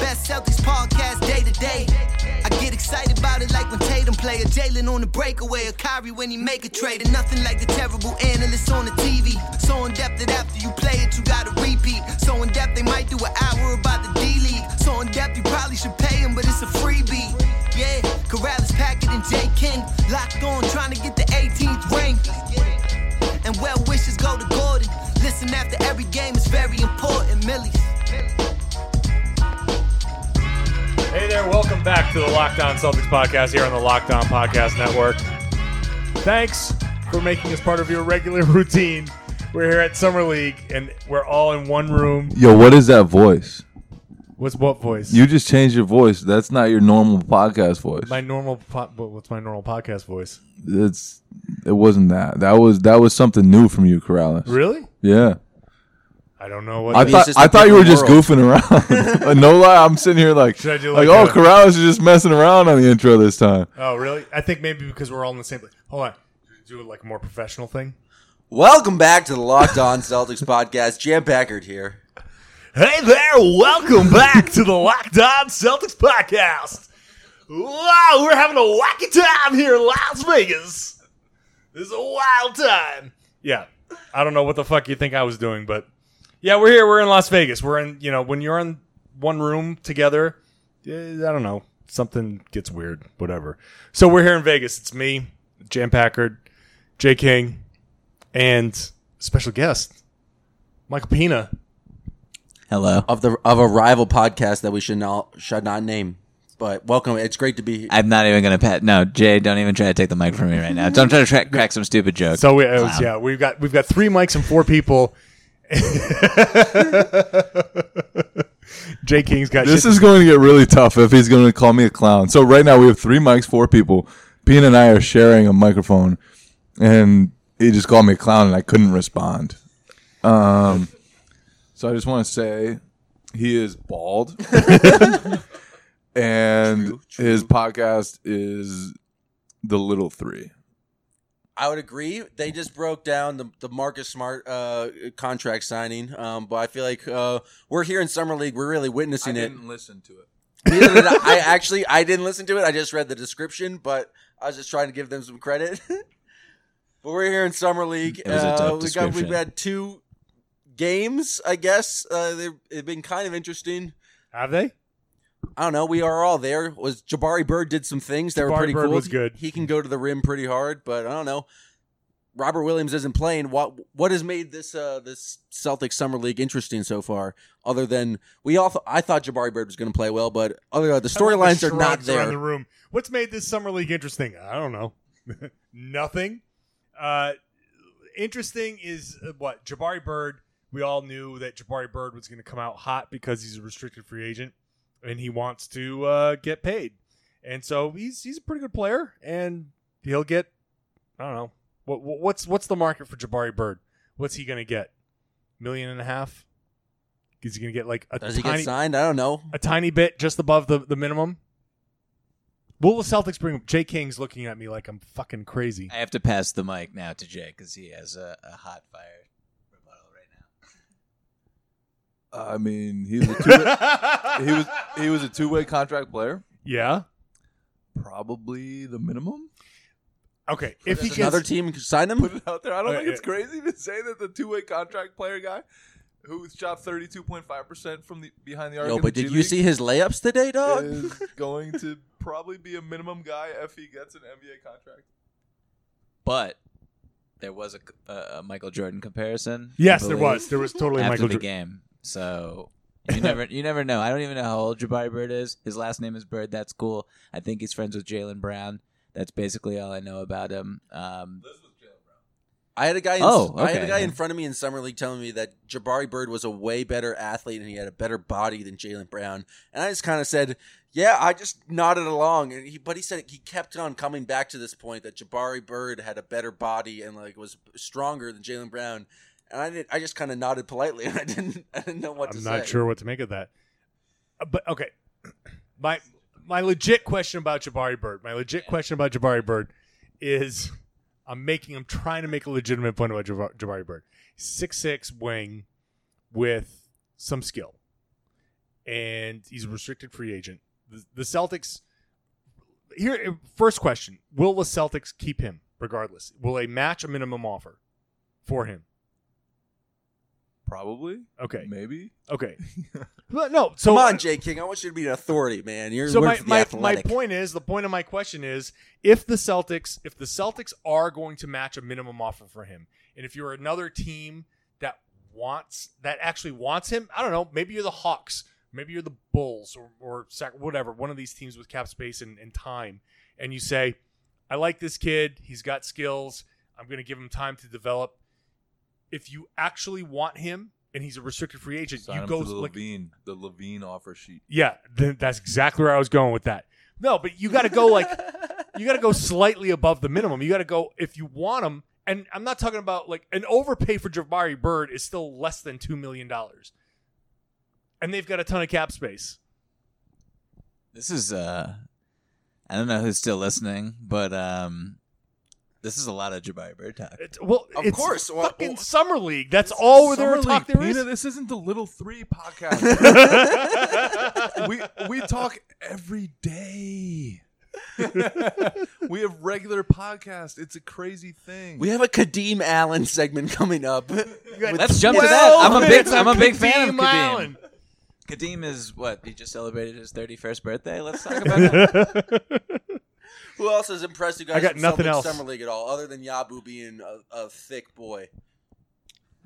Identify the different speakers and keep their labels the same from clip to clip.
Speaker 1: Best Celtics podcast day to day. I get excited about it like when Tatum play a Jaylen on the breakaway, or Kyrie when he make a trade, and nothing like the terrible analysts on the TV. So in depth that after you play it, you gotta repeat. So in depth they might do an hour about the D League. So in depth you probably should pay him, but it's a freebie. Yeah, Corrales, Packard, and J King locked on, trying to get the 18th ring. And well wishes go to Gordon. Listen after every game is very important, Millies.
Speaker 2: Hey there, welcome back to the Locked On Celtics podcast here on the Locked On Podcast Network. Thanks for making us part of your regular routine. We're here at Summer League and we're all in one room.
Speaker 3: Yo, what is that voice?
Speaker 2: What's what voice?
Speaker 3: You just changed your voice. That's not your normal podcast voice.
Speaker 2: my normal po- what's my normal podcast voice?
Speaker 3: It's it wasn't that. That was that was something new from you, Corrales.
Speaker 2: Really?
Speaker 3: Yeah.
Speaker 2: I don't know what
Speaker 3: I thought
Speaker 4: just
Speaker 3: I
Speaker 4: a
Speaker 3: thought you were
Speaker 4: different
Speaker 3: just goofing around. no lie, I'm sitting here like
Speaker 2: Should I do
Speaker 3: like,
Speaker 2: like
Speaker 3: oh,
Speaker 2: a-
Speaker 3: Corrales is just messing around on the intro this time.
Speaker 2: Oh, really? I think maybe because we're all in the same place. Hold on. Do it like a more professional thing.
Speaker 4: Welcome back to the Locked On Celtics podcast. Jam Packard here.
Speaker 2: Hey there, welcome back to the Locked On Celtics podcast. Wow, we're having a wacky time here in Las Vegas. This is a wild time. Yeah, I don't know what the fuck you think I was doing, but yeah, we're here. We're in Las Vegas. We're in, you know, when you're in one room together, eh, I don't know, something gets weird, whatever. So we're here in Vegas. It's me, Jam Packard, Jay King, and special guest, Michael Pina.
Speaker 5: Hello.
Speaker 4: Of the of a rival podcast that we should not should not name. But welcome. It's great to be here.
Speaker 5: I'm not even gonna pet. No, Jay, don't even try to take the mic from me right now. Don't try to tra- crack some stupid joke.
Speaker 2: So we, it was, yeah, we've got we've got three mics and four people. Jay King's got
Speaker 3: This
Speaker 2: shit-
Speaker 3: is going to get really tough if he's going to call me a clown. So right now we have three mics, four people. Pina and I are sharing a microphone, and he just called me a clown, and I couldn't respond. Um, so I just want to say he is bald, and his podcast is the Little Three.
Speaker 4: I would agree. They just broke down the, the Marcus Smart uh, contract signing, um, but I feel like uh, we're here in summer league. We're really witnessing it.
Speaker 3: I didn't listen to it.
Speaker 4: I. I actually I didn't listen to it. I just read the description, but I was just trying to give them some credit. but we're here in summer league.
Speaker 5: It was a dope
Speaker 4: Uh, we got we've had two games. I guess uh, they've, they've been kind of interesting.
Speaker 2: have they?
Speaker 4: I don't know. We are all there. Was Jabari Bird did some things that were pretty
Speaker 2: Bird
Speaker 4: cool.
Speaker 2: was good.
Speaker 4: He can go to the rim pretty hard, but I don't know. Robert Williams isn't playing. What what has made this uh, this Celtics summer league interesting so far? Other than we all, th- I thought Jabari Bird was going to play well, but other the storylines are not
Speaker 2: around the room. What's made this summer league interesting? I don't know. Nothing. Uh, interesting is uh, what Jabari Bird. We all knew that Jabari Bird was going to come out hot because he's a restricted free agent and he wants to uh, get paid. And so he's he's a pretty good player, and he'll get. I don't know what what- what's what's the market for Jabari Bird. What's he going to get? Million and a half? Is he going to get like a
Speaker 4: Does he
Speaker 2: tiny
Speaker 4: get signed? I don't know.
Speaker 2: a tiny bit just above the, the minimum. Will the Celtics bring? Jay King's looking at me like I'm fucking crazy.
Speaker 5: I have to pass the mic now to Jay because he has a, a hot fire rebuttal right now.
Speaker 3: I mean, he was a two he was he was a two way contract player.
Speaker 2: yeah.
Speaker 3: Probably the minimum.
Speaker 2: Okay. If he
Speaker 4: Does
Speaker 2: gets
Speaker 4: another team sign him?
Speaker 3: Put it out there. I don't
Speaker 2: Uh,
Speaker 3: think it's
Speaker 2: yeah.
Speaker 3: crazy to say that the two way contract player guy who shot thirty two point five percent from the behind the arc.
Speaker 4: Yo,
Speaker 3: in
Speaker 4: but
Speaker 3: the
Speaker 4: did
Speaker 3: G
Speaker 4: you
Speaker 3: League
Speaker 4: see his layups today, dog?
Speaker 3: Is going to probably be a minimum guy if he gets an NBA contract.
Speaker 5: But there was a, a, a Michael Jordan comparison.
Speaker 2: Yes, there was. There was totally
Speaker 5: after
Speaker 2: Michael.
Speaker 5: the
Speaker 2: Jor-
Speaker 5: game. So you never you never know. I don't even know how old Jabari Bird is. His last name is Bird. That's cool. I think he's friends with Jaylen Brown. That's basically all I know about him. Um,
Speaker 4: I had a guy. In,
Speaker 5: Oh,
Speaker 4: I had a guy in front of me in summer league telling me that Jabari Bird was a way better athlete and he had a better body than Jaylen Brown. And I just kind of said, "Yeah." I just nodded along. And he, but he said he kept on coming back to this point that Jabari Bird had a better body and like was stronger than Jaylen Brown. And I did. I just kind of nodded politely, and I didn't. I didn't know what to say.
Speaker 2: I'm not sure what to make of that. Uh, But okay, my my legit question about Jabari Bird, my legit question about Jabari Bird is, I'm making, I'm trying to make a legitimate point about Jabari, Jabari Bird. Six six wing with some skill, and he's a restricted free agent. The, the Celtics. Here, first question: Will the Celtics keep him regardless? Will they match a minimum offer for him?
Speaker 3: Probably.
Speaker 2: Okay.
Speaker 3: Maybe.
Speaker 2: Okay. But no, so
Speaker 4: Come on, Jay King. I want you to be an authority, man. You're
Speaker 2: so my, my, my point is the point of my question is if the Celtics if the Celtics are going to match a minimum offer for him, and if you're another team that wants that actually wants him, I don't know, maybe you're the Hawks, maybe you're the Bulls or or Sac- whatever, one of these teams with cap space and, and time, and you say, I like this kid, he's got skills, I'm going to give him time to develop. If you actually want him and he's a restricted free agent,
Speaker 3: Sign
Speaker 2: you go
Speaker 3: to the
Speaker 2: like
Speaker 3: LaVine, the LaVine offer sheet.
Speaker 2: yeah, th- that's exactly where I was going with that. No, but you got to go like you got to go slightly above the minimum. You got to go if you want him. And I'm not talking about like an overpay for Jabari Bird is still less than two million dollars, and they've got a ton of cap space.
Speaker 5: This is uh I don't know who's still listening, but um this is a lot of Jabari Bird talk.
Speaker 2: It's, well,
Speaker 4: Of
Speaker 2: it's
Speaker 4: course. Well,
Speaker 2: fucking
Speaker 4: well,
Speaker 2: summer league. That's all there
Speaker 3: Summer
Speaker 2: talk
Speaker 3: League,
Speaker 2: there is.
Speaker 3: Pina, This isn't the Little Three podcast. we we talk every day. we have regular podcasts. It's a crazy thing.
Speaker 4: We have a Kadeem Allen segment coming up.
Speaker 5: Let's jump to that. I'm a big I'm a
Speaker 2: of
Speaker 5: big fan of
Speaker 2: Kadeem
Speaker 5: Kadeem.
Speaker 2: Allen.
Speaker 5: Kadeem is what? He just celebrated his 31st birthday. Let's talk about that.
Speaker 4: Who else has impressed you guys?
Speaker 2: I got
Speaker 4: from
Speaker 2: nothing
Speaker 4: Celtics
Speaker 2: else.
Speaker 4: Summer League at all, other than Yabu being a, a thick boy.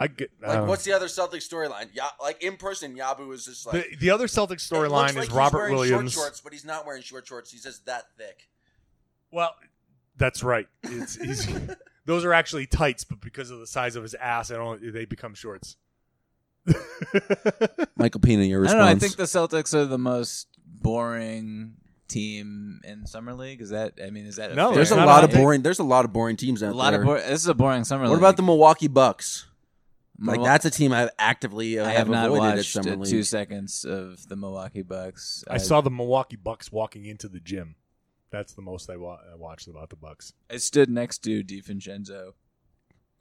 Speaker 2: I get,
Speaker 4: Like,
Speaker 2: uh,
Speaker 4: what's the other Celtic storyline? Ya- like in person, Yabu is just like
Speaker 2: the, the other Celtic storyline
Speaker 4: like
Speaker 2: is
Speaker 4: he's
Speaker 2: Robert
Speaker 4: wearing
Speaker 2: Williams.
Speaker 4: Short shorts, but he's not wearing short shorts. He's just that thick.
Speaker 2: Well, that's right. It's he's those are actually tights, but because of the size of his ass, I don't. They become shorts.
Speaker 4: Michael Pina, your
Speaker 5: I
Speaker 4: response.
Speaker 5: don't know. I think the Celtics are the most boring team in summer league. Is that? I mean, is that? A
Speaker 2: No,
Speaker 5: fair
Speaker 4: there's a lot of boring. There's a lot of boring teams out
Speaker 5: A lot
Speaker 4: there.
Speaker 5: of. Bo- this is a boring summer
Speaker 4: what
Speaker 5: league.
Speaker 4: about the Milwaukee Bucks? Like
Speaker 5: Milwa-
Speaker 4: that's a team I've actively uh,
Speaker 5: I
Speaker 4: have,
Speaker 5: have not
Speaker 4: avoided at
Speaker 5: watched
Speaker 4: summer league.
Speaker 5: two seconds of the Milwaukee Bucks.
Speaker 2: I saw the Milwaukee Bucks walking into the gym. That's the most I, wa- I watched about the Bucks.
Speaker 5: I stood next to DiVincenzo,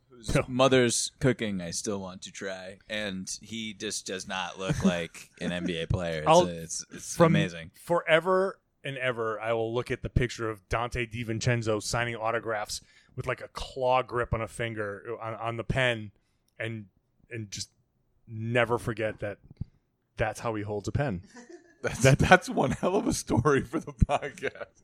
Speaker 5: whose
Speaker 2: No.
Speaker 5: mother's cooking I still want to try, and he just does not look like an NBA player. It's,
Speaker 2: I'll-
Speaker 5: it's, it's
Speaker 2: From
Speaker 5: amazing.
Speaker 2: forever and ever, I will look at the picture of Donte DiVincenzo signing autographs with like a claw grip on a finger on, on the pen, and and just never forget that that's how he holds a pen.
Speaker 3: That's, that's one hell of a story for the podcast.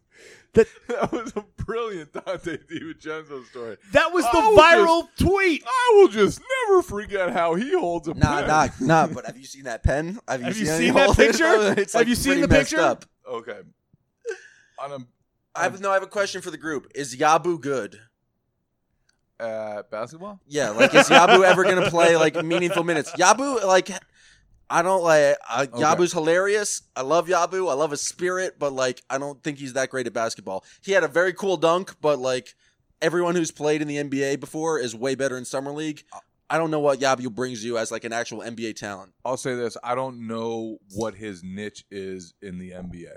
Speaker 2: That
Speaker 3: That was a brilliant Donte DiVincenzo story.
Speaker 2: that was the
Speaker 3: I will
Speaker 2: viral tweet.
Speaker 3: I will just never forget how he holds a
Speaker 4: Nah,
Speaker 3: pen.
Speaker 4: nah, nah. But have you seen that pen? Have you
Speaker 2: Have you
Speaker 4: seen,
Speaker 2: seen that picture?
Speaker 4: It's
Speaker 2: Have you seen the picture?
Speaker 4: Up.
Speaker 3: Okay. On a
Speaker 4: I have no. I have a question for the group. Is Yabu good?
Speaker 3: uh, basketball.
Speaker 4: Yeah, like is Yabu ever gonna play like meaningful minutes? Yabu, like, I don't like. Uh, Yabu's hilarious. I love Yabu. I love his spirit, but like, I don't think he's that great at basketball. He had a very cool dunk, but like, everyone who's played in the NBA before is way better in summer league. I don't know what Yabu brings you as like an actual NBA talent.
Speaker 3: I'll say this: I don't know what his niche is in the NBA.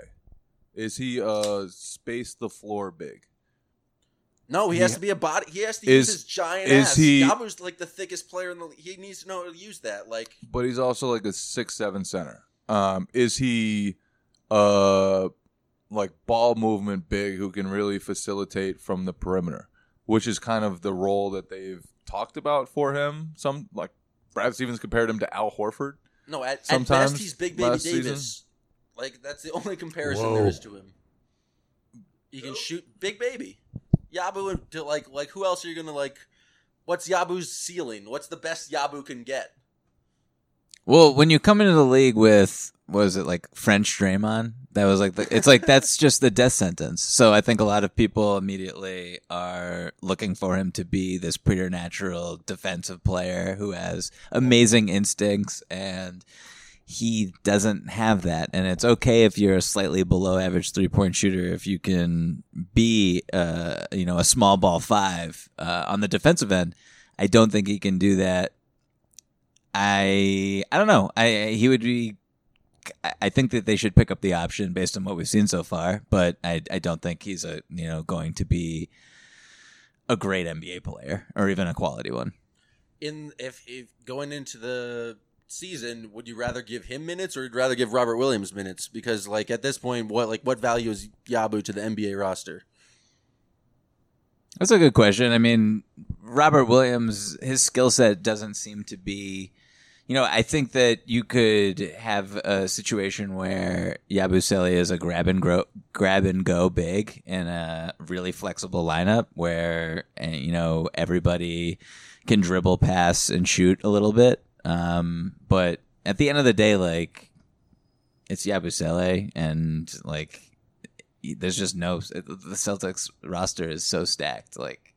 Speaker 3: Is he uh space the floor big?
Speaker 4: No, he
Speaker 3: He-
Speaker 4: has to be a body. He has to
Speaker 3: Is-
Speaker 4: use his giant
Speaker 3: is
Speaker 4: ass.
Speaker 3: he-
Speaker 4: Yabu's like the thickest player in the. He needs to know how to use that. Like,
Speaker 3: But he's also like a six seven center. Um, is he uh like ball movement big who can really facilitate from the perimeter, which is kind of the role that they've talked about for him. Some like Brad Stevens compared him to Al Horford.
Speaker 4: no, at, at
Speaker 3: Sometimes
Speaker 4: best he's Big Baby Davis.
Speaker 3: season.
Speaker 4: Like that's the only comparison
Speaker 2: Whoa.
Speaker 4: there is to him. He can shoot Big Baby. Yabu and to like like who else are you gonna like? What's Yabu's ceiling? What's the best Yabu can get?
Speaker 5: Well, when you come into the league with what was it like French Draymond? That was like the, it's like that's just the death sentence. So I think a lot of people immediately are looking for him to be this preternatural defensive player who has amazing instincts and he doesn't have that. And it's okay if you're a slightly below average three point shooter if you can be uh you know a small ball five uh, on the defensive end. I don't think he can do that. I i don't know. I he would be I- think that they should pick up the option based on what we've seen so far, but I I don't think he's a you know going to be a great NBA player or even a quality one.
Speaker 4: In if, if going into the season, would you rather give him minutes or would you rather give Robert Williams minutes? Because like at this point, what like what value is Yabu to the NBA roster?
Speaker 5: That's a good question. I mean, Robert Williams, his skill set doesn't seem to be. You know, I think that you could have a situation where Yabusele is a grab and grow, grab and go big in a really flexible lineup where eh, you know everybody can dribble, pass, and shoot a little bit. Um, but at the end of the day, like it's Yabusele, and like there's just no the Celtics roster is so stacked like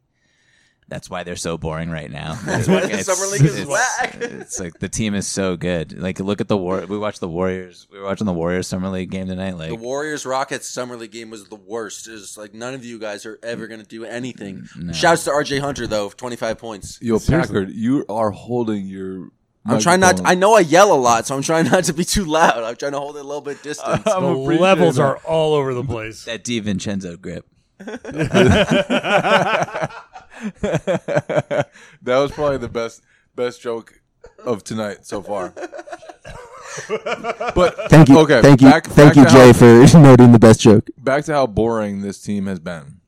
Speaker 5: that's why they're so boring right now. That's
Speaker 4: why the Summer League is whack.
Speaker 5: It's like the team is so good. Like look at the war. We watched the Warriors. We were watching the Warriors Summer League game tonight. Like
Speaker 4: The Warriors Rockets summer league game was the worst. It's like none of you guys are ever going to do anything.
Speaker 5: No.
Speaker 4: Shouts to RJ Hunter though, twenty five points.
Speaker 3: Yo,
Speaker 6: Seriously.
Speaker 3: Packard, you are holding your.
Speaker 4: I'm trying not. To, I know I yell a lot, so I'm trying not to be too loud. I'm trying to hold it a little bit distant.
Speaker 3: I'm
Speaker 6: The levels
Speaker 3: that.
Speaker 6: are all over the place.
Speaker 5: that DiVincenzo grip.
Speaker 3: that was probably the best best joke of tonight so far. but
Speaker 2: Thank you.
Speaker 3: Okay,
Speaker 2: Thank you.
Speaker 3: back-
Speaker 2: thank
Speaker 3: back
Speaker 2: you,
Speaker 3: to
Speaker 2: Jay,
Speaker 3: how-
Speaker 2: for noting the best joke.
Speaker 3: back to how boring this team has been.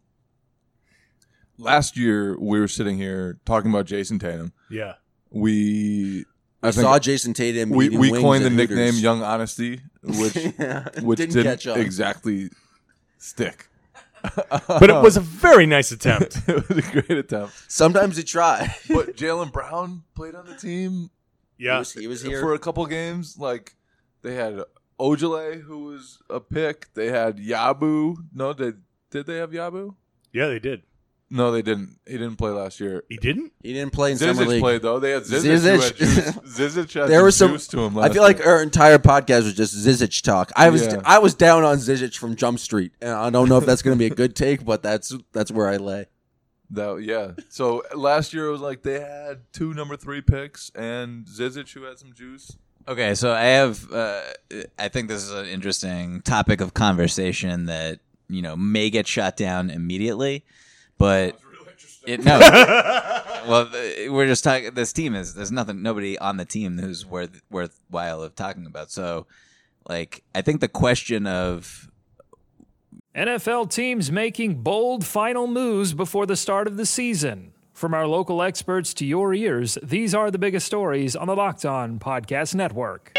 Speaker 3: Last year, we were sitting here talking about Jayson Tatum.
Speaker 6: Yeah.
Speaker 3: We, I
Speaker 4: I
Speaker 3: think
Speaker 4: saw Jayson Tatum.
Speaker 3: we, we
Speaker 4: wings
Speaker 3: coined the nickname
Speaker 4: Hooters.
Speaker 3: "Young Honesty," which
Speaker 4: Yeah,
Speaker 3: which
Speaker 4: didn't
Speaker 3: didn't,
Speaker 4: catch on.
Speaker 3: exactly stick.
Speaker 6: But it was a very nice attempt.
Speaker 3: it was a great attempt.
Speaker 4: Sometimes you try.
Speaker 3: But Jaylen Brown played on the team
Speaker 4: he,
Speaker 6: Yeah.
Speaker 4: was, he was here.
Speaker 3: for a couple games. Like they had Ojeleye, who was a pick. They had Yabu. No, did did they have Yabu?
Speaker 6: Yeah, they did.
Speaker 3: No, they didn't. He didn't play last year.
Speaker 6: He didn't?
Speaker 4: he didn't play in summer
Speaker 3: Zizic
Speaker 4: league.
Speaker 3: played though. They had Zizic. Zizic, who had
Speaker 4: Zizic.
Speaker 3: juice. Zizic had
Speaker 4: There
Speaker 3: some
Speaker 4: was some.
Speaker 3: juice to him.
Speaker 4: I
Speaker 3: Last
Speaker 4: feel like
Speaker 3: year.
Speaker 4: our entire podcast was just Zizic talk. I was
Speaker 3: Yeah.
Speaker 4: I was down on Zizic from Jump Street, and I don't know if that's going to be a good take, but that's that's where I lay.
Speaker 3: that. Yeah. So last year it was like they had two number three picks and Zizic who had some juice.
Speaker 5: Okay, so I have. Uh, I think this is an interesting topic of conversation that you know may get shot down immediately, but it, no. well, we're just talking. This team is there's nothing, nobody on the team who's worth worthwhile of talking about. So, like, I think the question of
Speaker 7: NFL teams making bold final moves before the start of the season. From our local experts to your ears, these are the biggest stories on the Locked On Podcast Network.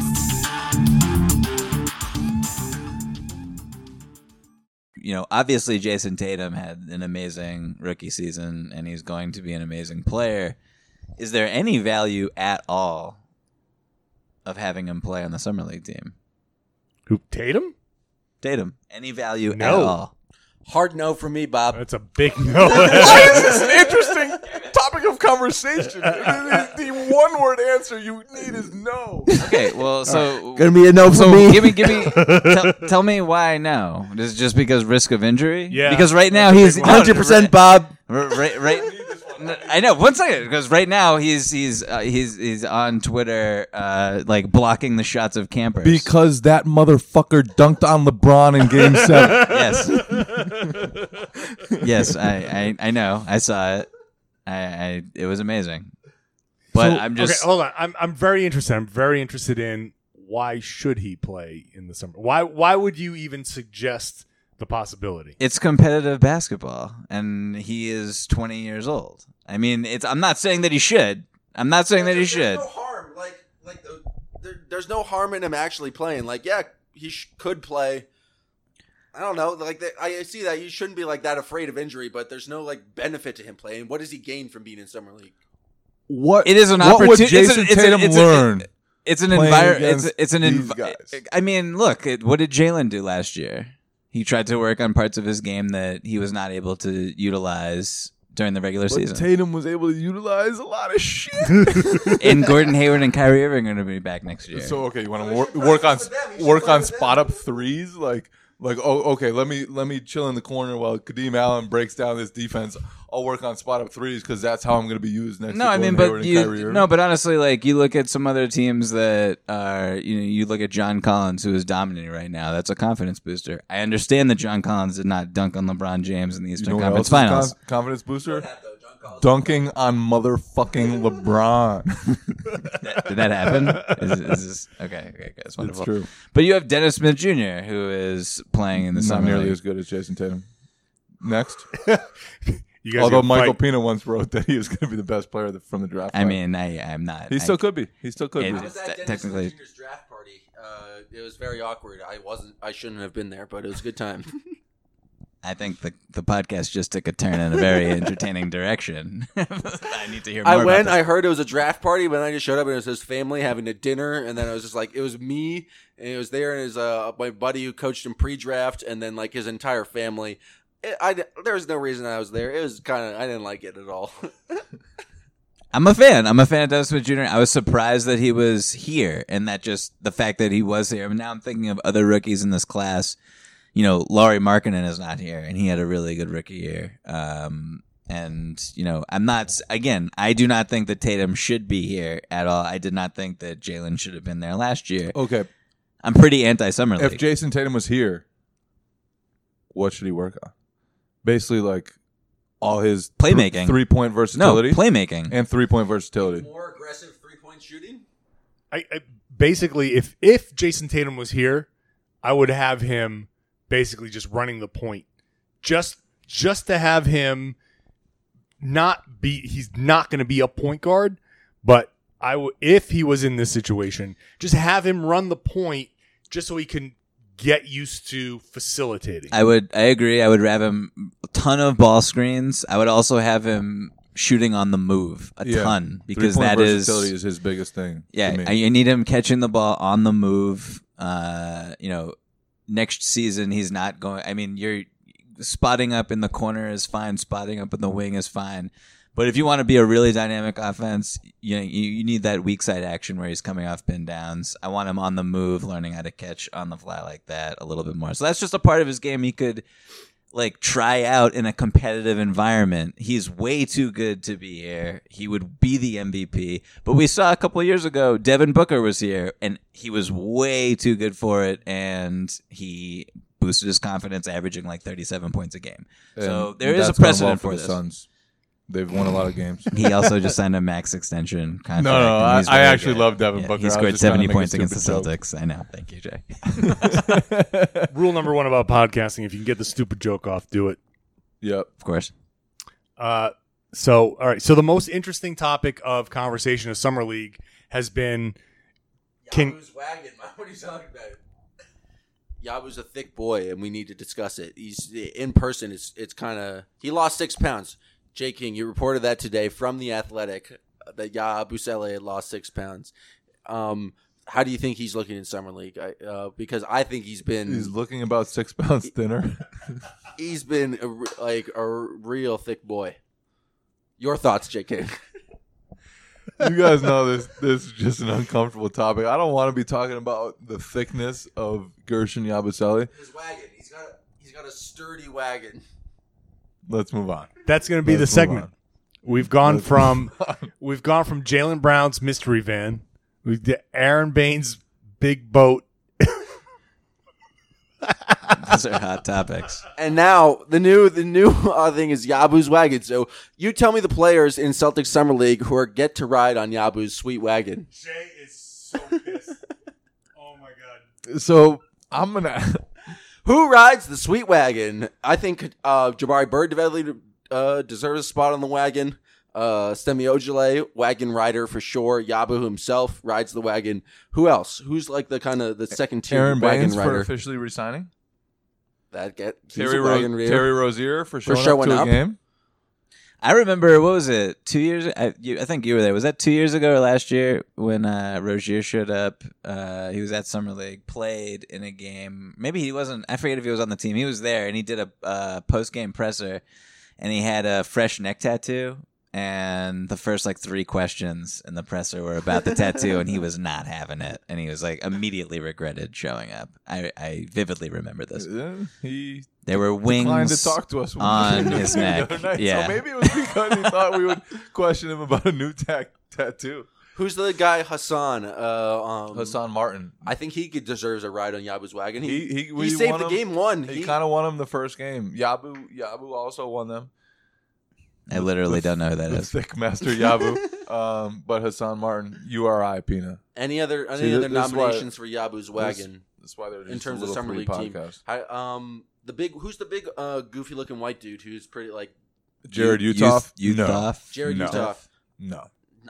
Speaker 5: You know, obviously Jayson Tatum had an amazing rookie season and he's going to be an amazing player. Is there any value at all of having him play on the summer league team?
Speaker 6: Who Tatum?
Speaker 5: Tatum, any value at
Speaker 6: No.
Speaker 5: all?
Speaker 4: Hard no for me, Bob.
Speaker 6: That's a big no.
Speaker 3: Why is this an interesting topic of conversation? the the one word answer you need is no.
Speaker 5: Okay, well, so
Speaker 4: Gonna be a no for
Speaker 5: so
Speaker 4: me.
Speaker 5: give me, give me, tell, tell me why no? Is it just because risk of injury?
Speaker 6: Yeah,
Speaker 5: because right now he's.
Speaker 4: Hundred percent, Bob.
Speaker 5: Right, right. I know. One second, because right now he's he's uh, he's he's on Twitter, uh, like blocking the shots of campers.
Speaker 3: Because that motherfucker dunked on LeBron in Game Seven.
Speaker 5: yes, yes, I, I I know. I saw it. I, I it was amazing. But
Speaker 6: So-
Speaker 5: I'm just
Speaker 6: okay. Hold on. I'm I'm very interested. I'm very interested in why should he play in the summer? Why why would you even suggest the possibility?
Speaker 5: it's competitive basketball, and he is 20 years old. I mean, it's. I'm not saying that he should. I'm not saying that he should.
Speaker 4: There's no harm. Like, like the, there, there's no harm in him actually playing. Like, yeah, he sh- could play. I don't know. Like, the, I see that you shouldn't be like that afraid of injury, but there's no like benefit to him playing. What does he gain from being in summer league?
Speaker 3: What
Speaker 5: It is an opportunity.
Speaker 3: what would
Speaker 5: it's Jayson it's a-
Speaker 3: Tatum
Speaker 5: it's a-
Speaker 3: learn?
Speaker 5: It's an
Speaker 3: playing
Speaker 5: environment. It's, it's an
Speaker 3: these
Speaker 5: env-
Speaker 3: guys?
Speaker 5: I mean, look. It, what did Jaylen do last year? He tried to work on parts of his game that he was not able to utilize during the regular
Speaker 3: But
Speaker 5: season.
Speaker 3: Tatum was able to utilize a lot of shit.
Speaker 5: and Gordon Hayward and Kyrie Irving are going to be back next year.
Speaker 3: So okay, you want to work, work on work on spot up threes, like like oh okay, let me let me chill in the corner while Kadeem Allen breaks down this defense. I'll work on spot up threes because that's how I'm going to be used next.
Speaker 5: no,
Speaker 3: to
Speaker 5: I mean,
Speaker 3: Hayward
Speaker 5: but you no, but honestly, like you look at some other teams that are, you know, you look at John Collins, who is dominating right now. That's a confidence booster. I understand that John Collins did not dunk on LeBron James in the
Speaker 3: you
Speaker 5: Eastern
Speaker 3: know
Speaker 5: Conference Finals.
Speaker 3: con- confidence booster. Dunking on motherfucking LeBron.
Speaker 5: Did that happen? Is, is this okay? Okay, that's wonderful.
Speaker 3: true.
Speaker 5: But you have Dennis Smith Jr., who is playing in the
Speaker 3: Not
Speaker 5: summer
Speaker 3: nearly
Speaker 5: league.
Speaker 3: as good as Jayson Tatum. Next,
Speaker 6: You guys
Speaker 3: although Michael
Speaker 6: fight-
Speaker 3: Pina once wrote that he was going to be the best player from the draft.
Speaker 5: I
Speaker 3: class.
Speaker 5: mean, I, I'm not.
Speaker 3: he
Speaker 5: I-
Speaker 3: still could be. He still could
Speaker 5: It-
Speaker 3: be.
Speaker 4: I was at
Speaker 5: Te-
Speaker 4: Dennis
Speaker 5: technically-
Speaker 4: Smith Jr.'s draft party. Uh, it was very awkward. I wasn't. I shouldn't have been there, but it was a good time.
Speaker 5: I think the the podcast just took a turn in a very entertaining direction. I need to hear more.
Speaker 4: I
Speaker 5: about
Speaker 4: went. I heard it was a draft party, but then I just showed up and it was his family having a dinner, and then I was just like, it was me, and it was there, and his uh, my buddy who coached him pre-draft, and then like his entire family. It, I there was no reason I was there. It was kind of I didn't like it at all.
Speaker 5: I'm a fan. I'm a fan of Dennis Smith Jr. I was surprised that he was here, and that just the fact that he was here. I mean, now I'm thinking of other rookies in this class. You know, Lauri Markkanen is not here, and he had a really good rookie year. Um, and you know, I'm not. Again, I do not think that Tatum should be here at all. I did not think that Jaylen should have been there last year.
Speaker 3: Okay,
Speaker 5: I'm pretty anti summer league.
Speaker 3: if Jayson Tatum was here, what should he work on? Basically, like all his
Speaker 5: Playmaking.
Speaker 3: three point
Speaker 5: no
Speaker 3: versatility,
Speaker 5: playmaking.
Speaker 3: and three point versatility.
Speaker 4: More aggressive three-point shooting.
Speaker 6: I, I basically if if Jayson Tatum was here, I would have him basically just running the point, just just to have him not be. He's not going to be a point guard, but I would if he was in this situation, just have him run the point, just so he can get used to facilitating.
Speaker 5: I would. I agree. I would have him a ton of ball screens. I would also have him shooting on the move a
Speaker 3: Yeah.
Speaker 5: ton because that is
Speaker 3: is his biggest thing.
Speaker 5: yeah.
Speaker 3: to me.
Speaker 5: I, I need him catching the ball on the move. Uh, you know, next season he's not going. I mean, you're spotting up in the corner is fine. Spotting up in the wing is fine. But if you want to be a really dynamic offense, you, know, you you need that weak side action where he's coming off pin downs. I want him on the move, learning how to catch on the fly like that a little bit more. So that's just a part of his game he could like try out in a competitive environment. He's way too good to be here. He would be the MVP. But we saw a couple of years ago, Devin Booker was here and he was way too good for it and he boosted his confidence averaging like 37 points a game. so there is a
Speaker 3: well
Speaker 5: precedent for this.
Speaker 3: Suns. They've won a lot of games.
Speaker 5: He also just signed a max extension contract.
Speaker 3: No, no, I- I actually
Speaker 5: good.
Speaker 3: love Devin
Speaker 5: Yeah,
Speaker 3: Booker.
Speaker 5: He scored
Speaker 3: just trying to
Speaker 5: 70 points against the
Speaker 3: stupid joke.
Speaker 5: Celtics. I know. Thank you, Jay.
Speaker 6: Rule number one about podcasting: if you can get the stupid joke off, do it.
Speaker 3: Yep.
Speaker 5: Of course.
Speaker 6: Uh, so all right. So the most interesting topic of conversation of summer league has been Can-
Speaker 4: Yabu's wagon. What are you talking about? Yabu's a thick boy, and we need to discuss it. He's in person. It's it's kind of he lost six pounds. Jay King, you reported that today from the Athletic uh, that Yabusele had lost six pounds. Um, how do you think he's looking in summer league? I, uh, because I think he's been
Speaker 3: He's looking about six pounds thinner.
Speaker 4: he's been a, like a real thick boy. Your thoughts, Jay King?
Speaker 3: you guys know this. This is just an uncomfortable topic. I don't want to be talking about the thickness of Guerschon Yabusele.
Speaker 4: His wagon. He's got a, he's got a sturdy wagon.
Speaker 3: Let's move on.
Speaker 2: That's going to be
Speaker 3: Let's
Speaker 2: the segment.
Speaker 3: on.
Speaker 2: We've gone
Speaker 3: Let's
Speaker 2: from we've gone from Jaylen Brown's mystery van, we did Aron Baynes' big boat.
Speaker 5: Those are hot topics.
Speaker 4: And now the new the new uh, thing is Yabu's wagon. So you tell me the players in Celtics Summer League who are get to ride on Yabu's sweet wagon.
Speaker 2: Jay is so pissed. oh my god.
Speaker 3: So I'm gonna.
Speaker 4: Who rides the sweet wagon? I think uh, Jabari Bird definitely uh, deserves a spot on the wagon. Uh, Semi Ojeleye, wagon rider for sure. Yabu himself rides the wagon. Who else? Who's like the kind of the second tier
Speaker 3: Aron
Speaker 4: wagon
Speaker 3: Baynes for
Speaker 4: rider?
Speaker 3: officially resigning.
Speaker 4: that get
Speaker 3: Terry, Ro- Terry Rozier for showing,
Speaker 4: showing
Speaker 3: up to
Speaker 4: up.
Speaker 3: a game.
Speaker 5: I remember what was it? Two years? I, you, I think you were there. Was that two years ago or last year when uh, Rozier showed up? Uh, he was at summer league, played in a game. Maybe he wasn't. I forget if he was on the team. He was there, and he did a uh, post game presser, and he had a fresh neck tattoo. And the first like three questions in the presser were about the tattoo, and he was not having it, and he was like immediately regretted showing up. I, I vividly remember this.
Speaker 3: Yeah, he
Speaker 5: There were
Speaker 3: declined
Speaker 5: wings
Speaker 3: to talk to us when
Speaker 5: on
Speaker 3: we
Speaker 5: his neck.
Speaker 3: night.
Speaker 5: Yeah.
Speaker 3: So maybe it was because he thought we would question him about a new ta- tattoo.
Speaker 4: Who's the guy Hassan? Uh, um,
Speaker 3: Hassan Martin.
Speaker 4: I think he could- deserves a ride on Yabu's wagon. He
Speaker 3: He he,
Speaker 4: he
Speaker 3: we
Speaker 4: saved
Speaker 3: won
Speaker 4: the
Speaker 3: him-
Speaker 4: game one.
Speaker 3: He,
Speaker 4: He-
Speaker 3: kind of won him the first game. Yabu Yabu also won them.
Speaker 5: I literally don't know who that
Speaker 3: The
Speaker 5: is.
Speaker 3: thick master Yabu. um, but Hassan Martin, URI Pina.
Speaker 4: any other any
Speaker 3: See,
Speaker 4: other
Speaker 3: this is why-
Speaker 4: nominations for Yabu's wagon
Speaker 3: That's why they're
Speaker 4: in
Speaker 3: just
Speaker 4: terms
Speaker 3: a
Speaker 4: of
Speaker 3: little
Speaker 4: summer
Speaker 3: free
Speaker 4: league team?
Speaker 3: podcast.
Speaker 4: I, um, the big who's the big uh, goofy looking white dude who's pretty like
Speaker 3: Jarrod
Speaker 5: Youth-
Speaker 3: Uthoff.
Speaker 5: Youth
Speaker 3: no.
Speaker 5: off.
Speaker 4: Jarrod
Speaker 3: No.
Speaker 4: Uthoff.
Speaker 3: No.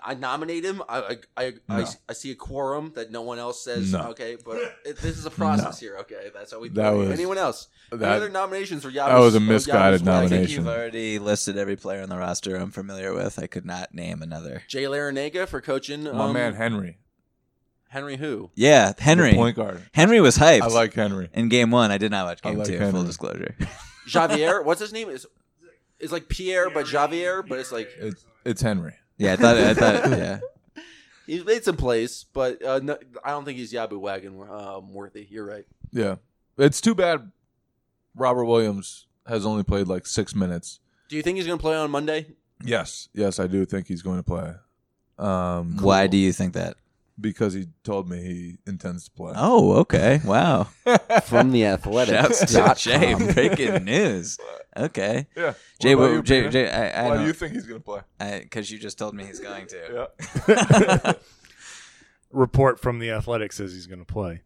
Speaker 4: I nominate him. I I, I, I,
Speaker 3: No.
Speaker 4: I see a quorum that no one else says.
Speaker 3: No.
Speaker 4: Okay, but it, this is a process here. Okay, that's how we.
Speaker 3: That was-
Speaker 4: anyone else? Any other nominations for Yabu's?
Speaker 3: that was a
Speaker 4: uh,
Speaker 3: misguided
Speaker 4: Yabu's wagon?
Speaker 5: I think you've already listed every player on the roster I'm familiar with. I could not name another.
Speaker 4: Jay Larranaga for coaching.
Speaker 3: My
Speaker 4: um,
Speaker 3: man Henry,
Speaker 4: Henry who?
Speaker 5: Yeah, Henry.
Speaker 3: the point guard.
Speaker 5: Henry was hyped.
Speaker 3: I like Henry.
Speaker 5: in game one. I did not watch
Speaker 3: I
Speaker 5: game
Speaker 3: like
Speaker 5: two.
Speaker 3: Henry.
Speaker 5: Full disclosure.
Speaker 4: Javier. What's his name? Is is like Pierre, but Javier, but it's like
Speaker 3: It's it's Henry.
Speaker 5: yeah, I thought. I thought. Yeah,
Speaker 4: he's made some plays, but uh, no, I don't think he's Yabu wagon um, worthy. You're right.
Speaker 3: Yeah, it's too bad. Robert Williams has only played like six minutes.
Speaker 4: Do you think he's going to play on Monday?
Speaker 3: Yes, yes, I do think he's going to play. Um,
Speaker 5: why do you think that?
Speaker 3: Because he told me he intends to play.
Speaker 5: Oh, okay. Wow.
Speaker 4: From the Athletic.
Speaker 5: Shouts to Jay. Breaking news. Okay.
Speaker 3: Yeah.
Speaker 5: Jay,
Speaker 3: What about
Speaker 5: what,
Speaker 3: you,
Speaker 5: Jay,
Speaker 3: Peter?
Speaker 5: Jay, I, I
Speaker 3: Why do you think he's going to play?
Speaker 5: Because you just told me he's going to.
Speaker 3: Yeah.
Speaker 2: Report from the Athletic says he's going to play.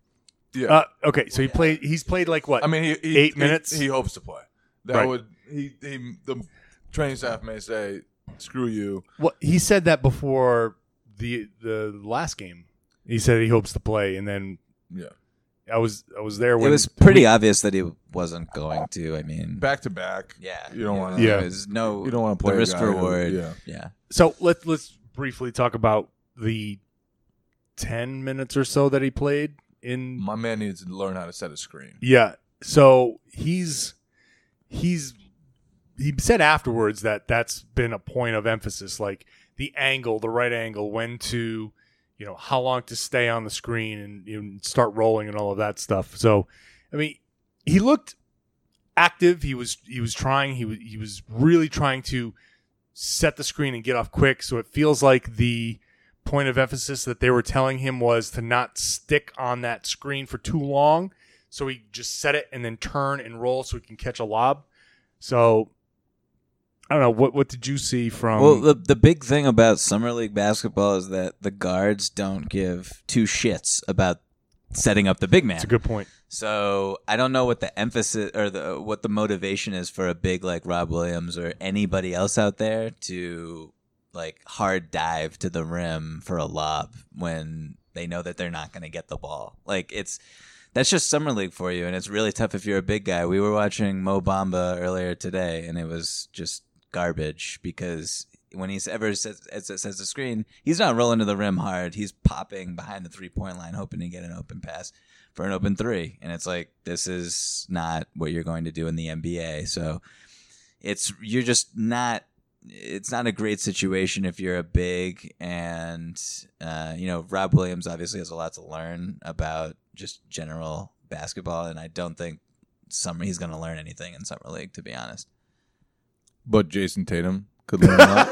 Speaker 3: yeah.
Speaker 2: Uh, okay, so he played. He's played like what?
Speaker 3: I mean, he, he,
Speaker 2: eight
Speaker 3: he-
Speaker 2: minutes?
Speaker 3: He, hopes to play. That
Speaker 2: Right.
Speaker 3: would he, he the training staff may say, "Screw you."
Speaker 2: Well, he said that before the the last game. He said he hopes to play, and then
Speaker 3: Yeah.
Speaker 2: I was I was there when It
Speaker 5: was pretty obvious that he wasn't going to. I mean,
Speaker 3: Back to back.
Speaker 5: yeah.
Speaker 3: You don't wanna-
Speaker 2: Yeah.
Speaker 5: There's no.
Speaker 3: You don't want to play
Speaker 5: the risk
Speaker 3: guy who-
Speaker 5: reward.
Speaker 3: yeah.
Speaker 5: Yeah.
Speaker 2: So let's let's briefly talk about the ten minutes or so that he played in.
Speaker 3: My man needs to learn how to set a screen.
Speaker 2: Yeah, so he's he's he said afterwards that that's been a point of emphasis, like the angle, the right angle, when to, you know, how long to stay on the screen and you know, start rolling and all of that stuff. So, I mean, he looked active. He was he was trying. He was he was really trying to set the screen and get off quick. So it feels like the point of emphasis that they were telling him was to not stick on that screen for too long. So he just set it and then turn and roll so he can catch a lob. So I don't know what what did you see from
Speaker 5: Well, the the big thing about summer league basketball is that the guards don't give two shits about setting up the big man.
Speaker 2: That's a good point.
Speaker 5: So I don't know what the emphasis or the what the motivation is for a big like Rob Williams or anybody else out there to like hard dive to the rim for a lob when they know that they're not going to get the ball. Like it's that's just summer league for you, and it's really tough if you're a big guy. We were watching Mo Bamba earlier today, and it was just garbage because when he's ever says says the screen, he's not rolling to the rim hard. He's popping behind the three point line, hoping to get an open pass for an open three, and it's like this is not what you're going to do in the NBA. So it's you're just not it's not a great situation if you're a big and uh, you know Rob Williams obviously has a lot to learn about just general basketball, and I don't think summer he's going to learn anything in summer league to be honest.
Speaker 3: But Jayson Tatum could learn a lot.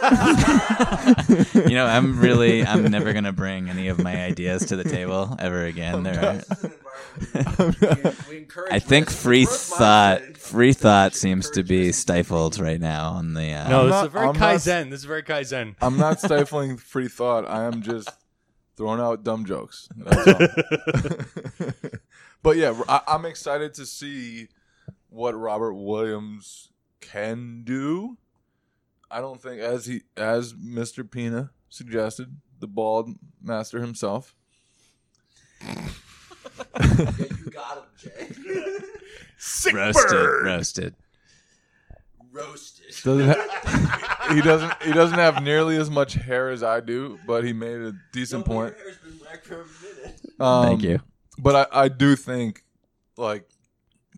Speaker 5: you know, I'm really I'm never going to bring any of my ideas to the table ever again. There are, I think free thought free thought seems to be stifled right now on the uh,
Speaker 2: No,
Speaker 3: I'm
Speaker 2: this
Speaker 3: not-
Speaker 2: is a very
Speaker 3: I'm not-
Speaker 2: kaizen. This is very kaizen.
Speaker 3: I'm not stifling free thought. I am just throwing out dumb jokes. That's all. but yeah, I, I'm excited to see what Robert Williams can do. I don't think, as he as Mr. Pina suggested, the bald master himself.
Speaker 4: you got him, Jay.
Speaker 2: Sick
Speaker 5: roasted
Speaker 2: bird.
Speaker 5: roasted.
Speaker 4: Roasted.
Speaker 3: Doesn't ha- he doesn't he doesn't have nearly as much hair as I do, but he made a decent point. Um,
Speaker 5: Thank you.
Speaker 3: But I, I do think like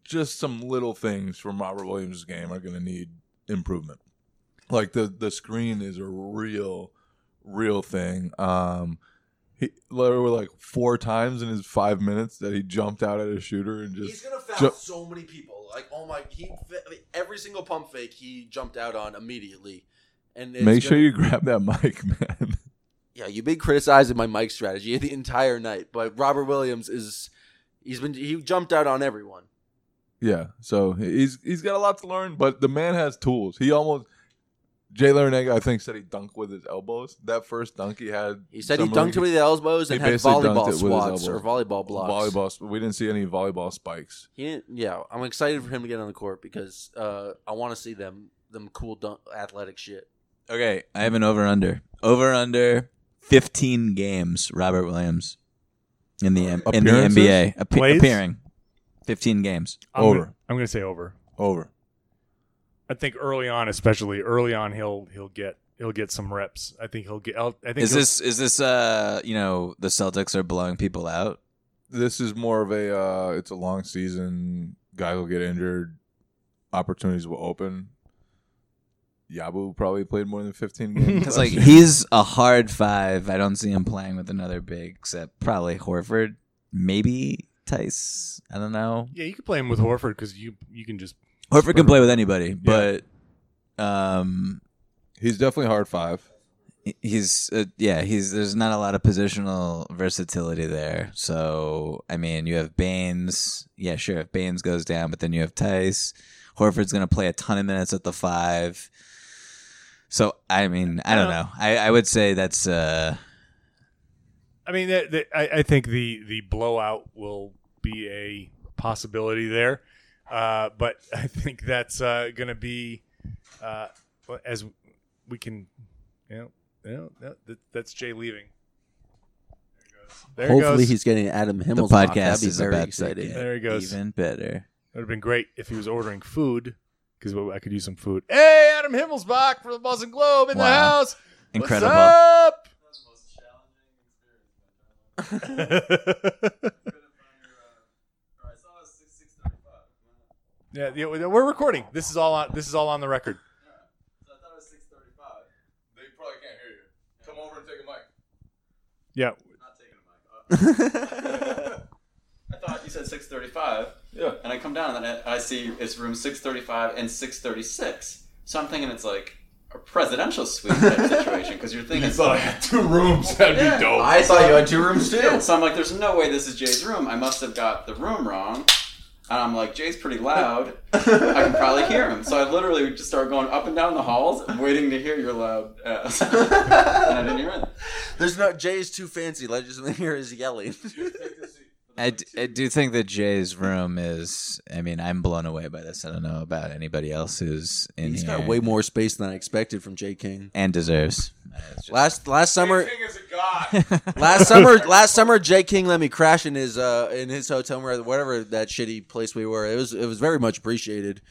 Speaker 3: just some little things from Robert Williams' game are going to need improvement. Like the the screen is a real real thing. Um he there were like four times in his five minutes that he jumped out at a shooter and just
Speaker 4: He's gonna foul
Speaker 3: ju-
Speaker 4: so many people. Like, oh my, he every single pump fake he jumped out on immediately. And it's
Speaker 3: make sure
Speaker 4: gonna-
Speaker 3: you grab that mic, man.
Speaker 4: Yeah, you've been criticizing my mic strategy the entire night, but Robert Williams is he's been he jumped out on everyone.
Speaker 3: Yeah, so he's he's got a lot to learn, but the man has tools. He almost Jay Larranaga, I think, said he dunked with his elbows. That first dunk he had,
Speaker 4: He said he dunked with the elbows and had
Speaker 3: basically dunked it
Speaker 4: volleyball swats or volleyball blocks.
Speaker 3: Volleyball. We didn't see any volleyball spikes.
Speaker 4: He didn't, yeah, I'm excited for him to get on the court because uh, I want to see them them cool dunk, athletic shit.
Speaker 5: Okay, I have an over under. Over under 15 games games. Robert Williams in the M- in the
Speaker 3: Appearances?
Speaker 5: NBA Appe-
Speaker 2: Plays?
Speaker 5: appearing. 15 games.
Speaker 2: I'm
Speaker 3: Over.
Speaker 2: Gonna, I'm going to say over.
Speaker 3: Over.
Speaker 2: I think early on, especially early on, he'll he'll get he'll get some reps. I think he'll get. I'll, I think
Speaker 5: Is this is this uh you know the Celtics are blowing people out?
Speaker 3: This is more of a. Uh, it's a long season. Guy will get injured. Opportunities will open. Yabu probably played more than 15 games.
Speaker 5: Because like he's a hard five. I don't see him playing with another big except probably Horford, maybe Theis. I don't know.
Speaker 2: Yeah, you can play him with Horford because you you can just
Speaker 5: Horford can play with anybody, but um,
Speaker 3: he's definitely hard five.
Speaker 5: he's uh, yeah he's there's not a lot of positional versatility there. So i mean you have baynes. Yeah sure if baynes goes down but then you have theis. Horford's going to play a ton of minutes at the five. So i mean i don't know. I, I would say that's uh
Speaker 2: I mean, that, that, I, I think the the blowout will be a possibility there, uh, but I think that's uh, going to be uh, as we can, you know, you know that, that, that's Jay leaving. There
Speaker 4: Hopefully,
Speaker 2: goes.
Speaker 4: he's getting Adam
Speaker 5: the
Speaker 4: Himmels.
Speaker 5: podcast
Speaker 4: That'd
Speaker 5: is
Speaker 4: very
Speaker 5: about to
Speaker 4: exciting.
Speaker 5: get
Speaker 2: There he goes.
Speaker 5: even better
Speaker 2: It would have been great if he was ordering food because I could use some food. Hey, Adam Himmelsbach for the Boston Globe in the house.
Speaker 5: incredible
Speaker 2: What's up? yeah, yeah, we're recording. This is all on. This is all on the record.
Speaker 3: They probably can't hear you. Come over and take a mic.
Speaker 2: Yeah,
Speaker 8: I thought you said 635.
Speaker 3: Yeah.
Speaker 8: And I come down and I, I see it's room 635 and 636. So I'm thinking it's like a presidential suite type situation because you're thinking.
Speaker 3: I had two rooms. That'd
Speaker 8: Yeah.
Speaker 3: be dope.
Speaker 4: I thought you had two rooms too.
Speaker 8: Yeah, so I'm like, there's no way this is Jay's room. I must have got the room wrong. And I'm like, Jay's pretty loud. I can probably hear him. So I literally just started going up and down the halls, waiting to hear your loud ass. and I didn't hear it.
Speaker 4: There's no Jay's too fancy. Let just hear his yelling.
Speaker 3: Take the.
Speaker 5: I, d- I do think that Jay's room is. I mean, I'm blown away by this. I don't know about anybody else who's in
Speaker 4: He's
Speaker 5: here
Speaker 4: got way more space than I expected from Jay King.
Speaker 5: and deserves. It's just-
Speaker 4: Last last summer,
Speaker 2: is a god.
Speaker 4: last summer, last summer, Jay King let me crash in his uh in his hotel room, or whatever that shitty place we were. It was it was very much appreciated.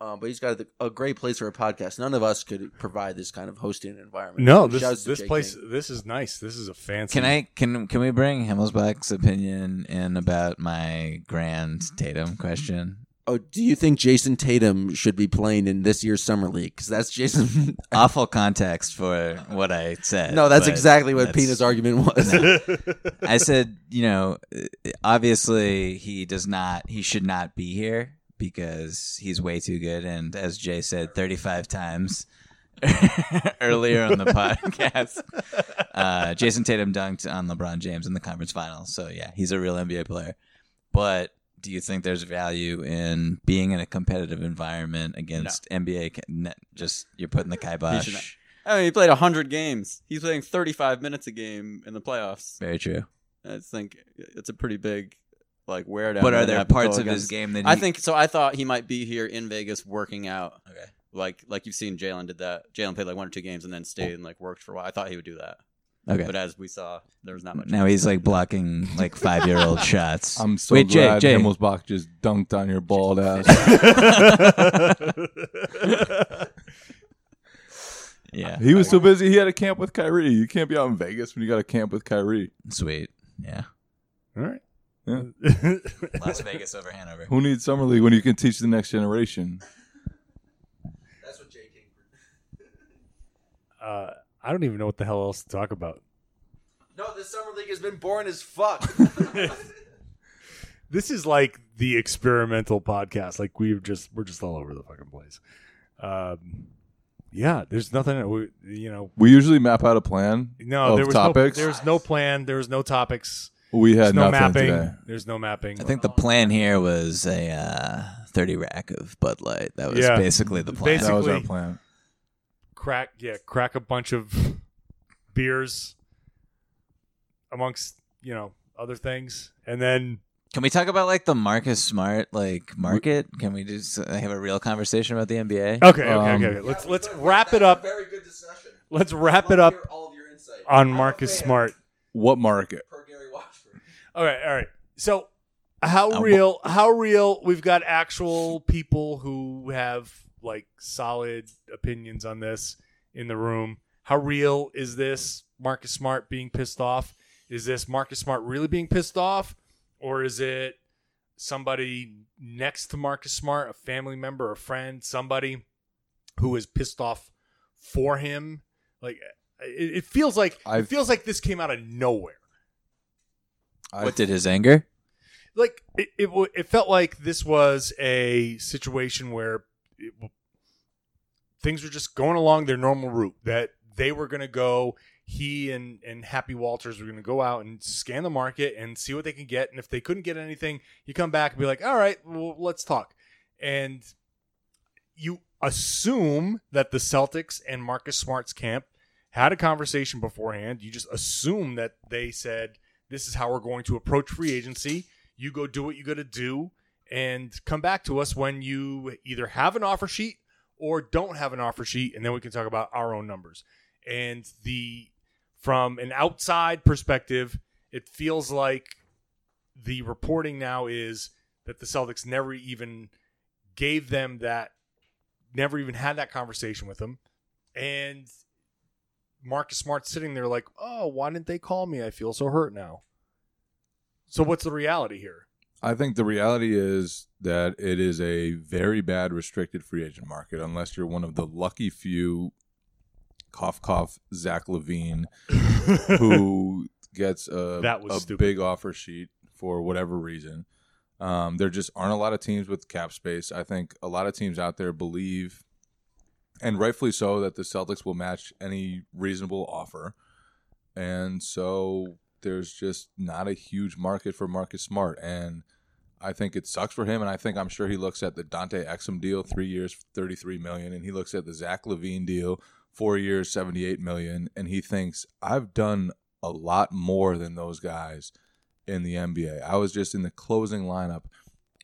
Speaker 4: Um, but he's got a, a great place for a podcast. None of us could provide this kind of hosting environment.
Speaker 2: No,
Speaker 4: So
Speaker 2: this
Speaker 4: shouts
Speaker 2: this
Speaker 4: Jay
Speaker 2: place
Speaker 4: King.
Speaker 2: this is nice. This is a fancy.
Speaker 5: Can I can can we bring Himmelsbach's opinion in about my grand Tatum question?
Speaker 4: Oh, do you think Jayson Tatum should be playing in this year's summer league? Because that's Jayson.
Speaker 5: Awful context for what I said.
Speaker 4: no, that's exactly what
Speaker 5: that's-
Speaker 4: Pina's argument was.
Speaker 5: I said, you know, obviously he does not, he should not be here because he's way too good. And as Jay said 35 times earlier on the podcast, uh, Jayson Tatum dunked on LeBron James in the conference finals. So yeah, he's a real NBA player. But do you think there's value in being in a competitive environment against NBA? Just you're putting the kibosh.
Speaker 9: I mean, he played 100 games. He's playing 35 minutes a game in the playoffs.
Speaker 5: Very true.
Speaker 9: I think it's a pretty big like wear down.
Speaker 5: But are
Speaker 9: to
Speaker 5: there
Speaker 9: have to go
Speaker 5: parts of his game that
Speaker 9: I think so? I thought he might be here in Vegas working out.
Speaker 5: Okay.
Speaker 9: Like like you've seen Jaylen did that. Jaylen played like one or two games and then stayed and like worked for a while. I thought he would do that.
Speaker 5: Okay.
Speaker 9: But as we saw, there was not much.
Speaker 5: Now he's like blocking like five year old shots.
Speaker 3: I'm so
Speaker 5: Wait, Jay,
Speaker 3: glad
Speaker 5: Jay.
Speaker 3: Himmelsbach just dunked on your bald ass.
Speaker 5: Yeah.
Speaker 3: he was so busy. He had a camp with Kyrie. You can't be out in Vegas when you got a camp with Kyrie.
Speaker 5: Sweet. Yeah.
Speaker 2: All right.
Speaker 3: Yeah.
Speaker 5: Las Vegas over Hanover.
Speaker 3: Who needs summer league when you can teach the next generation?
Speaker 4: That's what Jay King.
Speaker 2: Uh, I don't even know what the hell else to talk about.
Speaker 4: No, this summer league has been boring as fuck.
Speaker 2: This is like the experimental podcast. Like we've just we're just all over the fucking place. Um, yeah, there's nothing. We, you know,
Speaker 3: We usually map out a plan
Speaker 2: no,
Speaker 3: of
Speaker 2: there was
Speaker 3: topics.
Speaker 2: no there was no plan. There was no topics.
Speaker 3: We
Speaker 2: There's
Speaker 3: had
Speaker 2: no
Speaker 3: nothing
Speaker 2: mapping.
Speaker 3: today.
Speaker 2: There's no mapping.
Speaker 5: I think the plan here was a uh, 30 rack of Bud Light. That was
Speaker 2: Yeah.
Speaker 5: basically the plan.
Speaker 2: Basically-
Speaker 3: That was our plan.
Speaker 2: crack yeah crack a bunch of beers amongst you know other things and then
Speaker 5: Can we talk about like the Marcus Smart like market? Can we just uh, have a real conversation about the NBA?
Speaker 2: okay okay
Speaker 3: Um,
Speaker 2: okay, okay. let's let's wrap it up
Speaker 4: Very good discussion.
Speaker 2: let's wrap it up
Speaker 4: All of your insight.
Speaker 2: on marcus smart
Speaker 3: What market?
Speaker 4: Per Gary Watchford.
Speaker 2: all right all right. So how
Speaker 5: Uh,
Speaker 2: real how real we've got actual people who have like solid opinions on this in the room. How real is this marcus smart being pissed off? Is this marcus smart really being pissed off? Or is it somebody next to marcus smart a family member a friend somebody who is pissed off for him? Like it, it feels like it
Speaker 3: I've-
Speaker 2: feels like this came out of nowhere
Speaker 5: What did his anger?
Speaker 2: like it, it, it felt like this was a situation where it, things were just going along their normal route that they were going to go he and and happy walters were going to go out and scan the market and see what they can get and if they couldn't get anything you come back and be like all right well let's talk and you assume that the celtics and marcus smart's camp had a conversation beforehand you just assume that they said this is how we're going to approach free agency. You go do what you got to do and come back to us when you either have an offer sheet or don't have an offer sheet and then we can talk about our own numbers. And the from an outside perspective it feels like the reporting now is that the Celtics never even gave them that never even had that conversation with them. And Marcus Smart sitting there like, "Oh, why didn't they call me? I feel so hurt now." So what's the reality here?
Speaker 3: I think the reality is that it is a very bad restricted free agent market unless you're one of the lucky few cough cough Zach LaVine who gets a,
Speaker 2: That was
Speaker 3: a
Speaker 2: stupid.
Speaker 3: big offer sheet for whatever reason. Um, there just aren't a lot of teams with cap space. I think a lot of teams out there believe, and rightfully so, that the Celtics will match any reasonable offer. And so there's just not a huge market for Marcus Smart. And I think it sucks for him. And I think I'm sure he looks at the Dante Exum deal, three years, 33 million. And he looks at the Zach LaVine deal, four years, 78 million. And he thinks, I've done a lot more than those guys. in the NBA. I was just in the closing lineup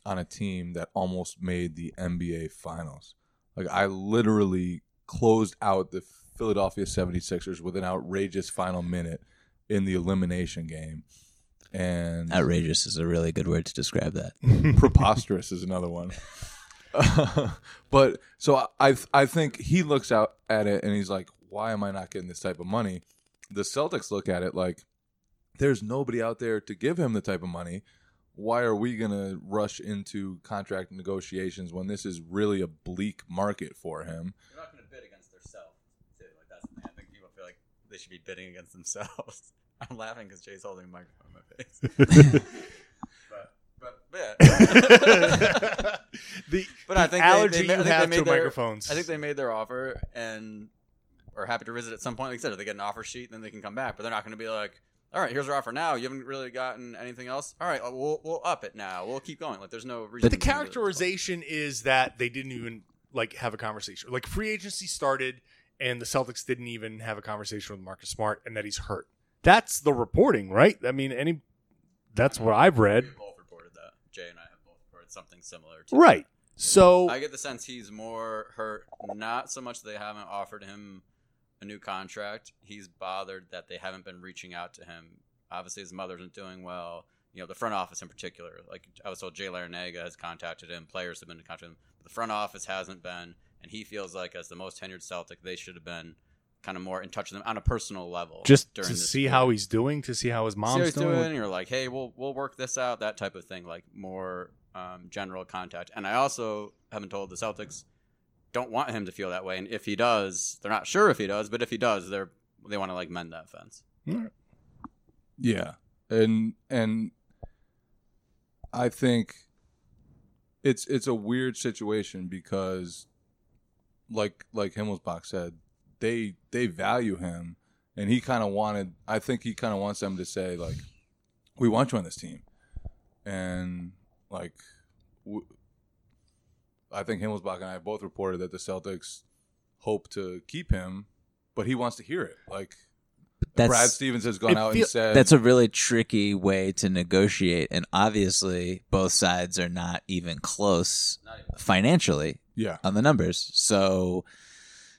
Speaker 3: on a team that almost made the NBA finals. Like I literally closed out the Philadelphia 76ers with an outrageous final minute in the elimination game. And
Speaker 5: Outrageous is a really good word to describe that.
Speaker 3: preposterous is another one. but so I I think he looks out at it and he's like, why am I not getting this type of money? The Celtics look at it like there's nobody out there to give him the type of money. Why are we gonna rush into contract negotiations when this is really a bleak market for him?
Speaker 8: They're not going to bid against themselves. Too. Like that's the thing. I think people feel like they should be bidding against themselves. I'm laughing because Jay's holding a microphone in my face. but, but, but yeah.
Speaker 2: The,
Speaker 8: but I think
Speaker 2: allergy
Speaker 8: they, they,
Speaker 2: you have
Speaker 8: they
Speaker 2: to
Speaker 8: made their,
Speaker 2: microphones.
Speaker 8: I think they made their offer and are happy to visit at some point. Like I said, if they get an offer sheet, then they can come back. But they're not going to be like, "All right, here's our offer now. You haven't really gotten anything else. All right, uh, we'll we'll up it now. We'll keep going." Like there's no reason.
Speaker 2: But the
Speaker 8: to do this.
Speaker 2: characterization is that they didn't even like have a conversation. Like free agency started, and the Celtics didn't even have a conversation with Marcus Smart, and that he's hurt. That's the reporting, right? I mean, any. That's what I've read.
Speaker 8: We both reported that. Jay and I have both reported something similar. To
Speaker 2: Right. So
Speaker 8: I get the sense he's more hurt. Not so much they haven't offered him a new contract. He's bothered that they haven't been reaching out to him. Obviously, his mother isn't doing well. You know, the front office in particular. Like I was told, Jay Larranaga has contacted him. Players have been in contact with him. But the front office hasn't been, and he feels like as the most tenured Celtic, they should have been kind of more in touch with him on a personal level.
Speaker 2: just
Speaker 8: during
Speaker 2: to
Speaker 8: this
Speaker 2: see
Speaker 8: period
Speaker 2: how he's doing, to see how his
Speaker 8: see
Speaker 2: mom's
Speaker 8: he's
Speaker 2: doing.
Speaker 8: doing. You're like, hey, we'll we'll work this out, that type of thing, like more um, general contact. And I also have been told the Celtics don't want him to feel that way, and if he does, they're not sure if he does, but if he does, they're they want to like mend that fence.
Speaker 3: Yeah, and and I think it's it's a weird situation because, like like Himmelsbach said, they they value him, and he kind of wanted. I think he kind of wants them to say like, "We want you on this team," and like, w- I think Himmelsbach and I both reported that the Celtics hope to keep him, but he wants to hear it. Like
Speaker 5: That's-
Speaker 3: Brad Stevens has gone out
Speaker 2: feel-
Speaker 3: and said
Speaker 5: That's a really tricky way to negotiate, and obviously both sides are not even close financially
Speaker 3: yeah.
Speaker 5: on the numbers. So,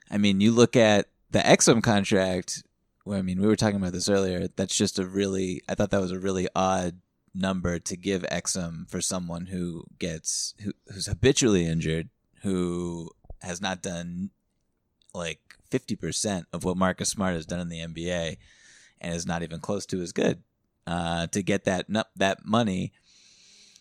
Speaker 5: I mean, you look at the Exum contract. Well, I mean, we were talking about this earlier. That's just a really. I thought that was a really odd number to give Exum for someone who gets who, who's habitually injured, who has not done like fifty percent of what Marcus Smart has done in the NBA, and is not even close to as good. Uh, to get that that money,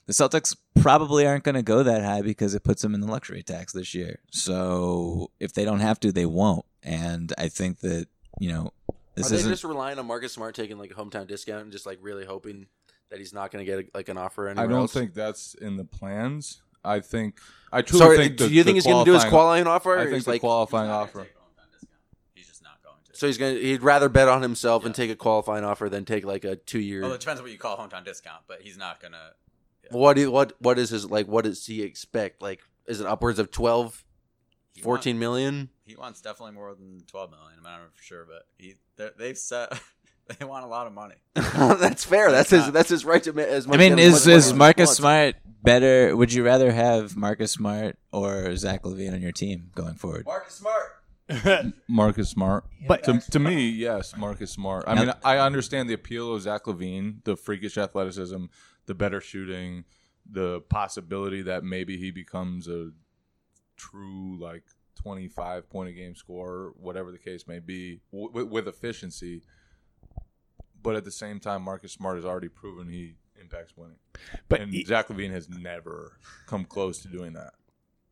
Speaker 5: the Celtics probably aren't going to go that high because it puts them in the luxury tax this year. So if they don't have to, they won't. And I think that you know this
Speaker 4: Are they
Speaker 5: isn't.
Speaker 4: just relying on Marcus Smart taking like a hometown discount and just like really hoping that he's not going to get like an offer
Speaker 3: anymore.
Speaker 4: I
Speaker 3: don't
Speaker 4: else?
Speaker 3: think that's in the plans. I think I truly
Speaker 4: Sorry,
Speaker 3: think.
Speaker 4: do
Speaker 3: the-
Speaker 4: you
Speaker 3: the
Speaker 4: think he's going to do his
Speaker 3: qualifying-
Speaker 4: qualifying offer?
Speaker 3: I think
Speaker 4: he's
Speaker 3: the
Speaker 4: like,
Speaker 3: qualifying offer.
Speaker 8: He's just not going to.
Speaker 4: so he's going to he'd rather bet on himself and take a qualifying offer than take like a two year.
Speaker 8: Well, it depends on what you call hometown discount, but he's not gonna.
Speaker 4: What do, what what is his like? What does he expect? Like, is it upwards of 12,
Speaker 8: He
Speaker 4: 14 million?
Speaker 8: He wants definitely more than twelve million. I'm not for sure, but he they've set. They want a lot of money.
Speaker 4: that's fair. That's his that's his right to ma- as
Speaker 5: I mean,
Speaker 4: as
Speaker 5: is
Speaker 4: much money
Speaker 5: is
Speaker 4: as he
Speaker 5: Marcus
Speaker 4: wants.
Speaker 5: Smart better? Would you rather have Marcus Smart or Zach LaVine on your team going forward?
Speaker 8: Marcus Smart.
Speaker 3: Marcus Smart.
Speaker 2: But-
Speaker 3: to, to me, yes, Marcus Smart. I
Speaker 5: Now-
Speaker 3: mean, I understand the appeal of Zach LaVine, the freakish athleticism, the better shooting, the possibility that maybe he becomes a true like 25 point a game scorer, whatever the case may be, w- with, with efficiency. But at the same time, Marcus Smart has already proven he impacts winning.
Speaker 2: But
Speaker 3: and
Speaker 2: he-
Speaker 3: Zach LaVine has never come close to doing that.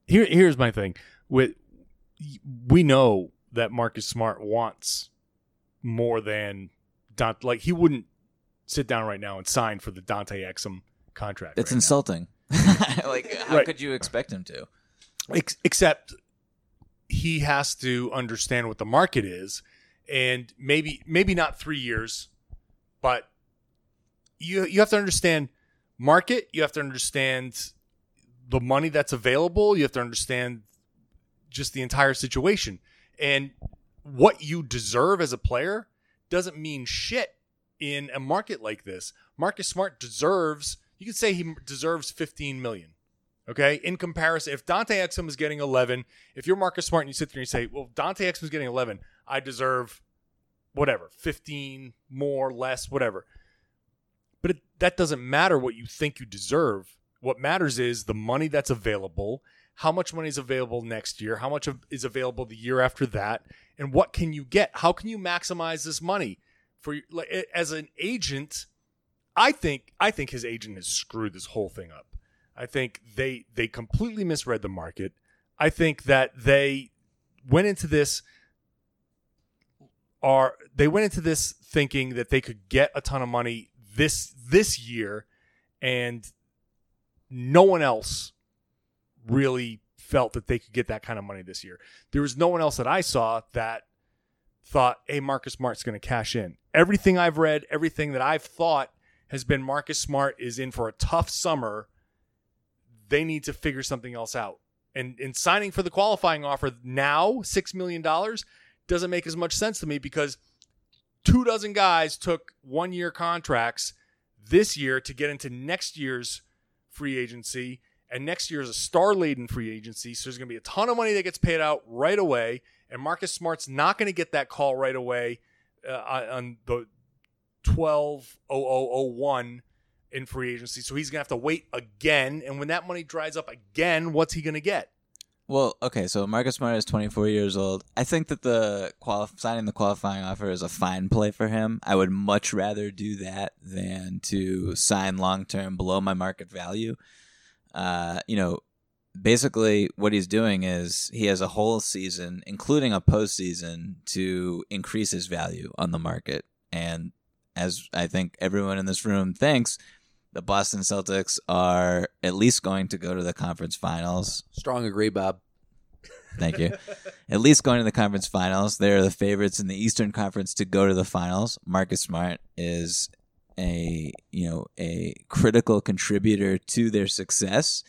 Speaker 2: here here's my thing with we know that Marcus Smart wants more than Dante like he wouldn't sit down right now and sign for the Dante Exum contract.
Speaker 5: It's
Speaker 2: right
Speaker 5: insulting. like, how
Speaker 2: Right.
Speaker 5: could you expect him to?
Speaker 2: Ex- except he has to understand what the market is and maybe maybe not 3 years but you you have to understand market, you have to understand the money that's available, you have to understand just the entire situation. And what you deserve as a player doesn't mean shit in a market like this, Marcus Smart deserves. You could say he deserves 15 million. Okay, in comparison, if Dante Exum is getting 11, if you're Marcus Smart and you sit there and you say, "Well, Dante Exum is getting 11, I deserve whatever, 15 more, less, whatever." But it, that doesn't matter what you think you deserve. What matters is the money that's available, how much money is available next year, how much of- is available the year after that, and what can you get? How can you maximize this money for like as an agent? I think I think his agent has screwed this whole thing up. I think they they completely misread the market. I think that they went into this are they went into this thinking that they could get a ton of money this this year and no one else really felt that they could get that kind of money this year. There was no one else that I saw that thought, "Hey, Marcus Smart's going to cash in." Everything I've read, everything that I've thought has been Marcus Smart is in for a tough summer. They need to figure something else out. And in signing for the qualifying offer now, six million dollars doesn't make as much sense to me because two dozen guys took one year contracts this year to get into next year's free agency. And next year is a star laden free agency. So there's going to be a ton of money that gets paid out right away. And Marcus Smart's not going to get that call right away uh, on the 120001 in free agency. So he's going to have to wait again. And when that money dries up again, what's he going to get?
Speaker 5: Well, okay, so Marcus Smart is 24 years old. I think that the quali- signing the qualifying offer is a fine play for him. I would much rather do that than to sign long term below my market value. Uh, you know, basically what he's doing is he has a whole season, including a postseason, to increase his value on the market. And as I think everyone in this room thinks, the Boston Celtics are at least going to go to the conference finals.
Speaker 4: Strong agree, Bob.
Speaker 5: Thank you. At least going to the conference finals. They're the favorites in the Eastern Conference to go to the finals. Marcus Smart is a you know a critical contributor to their success.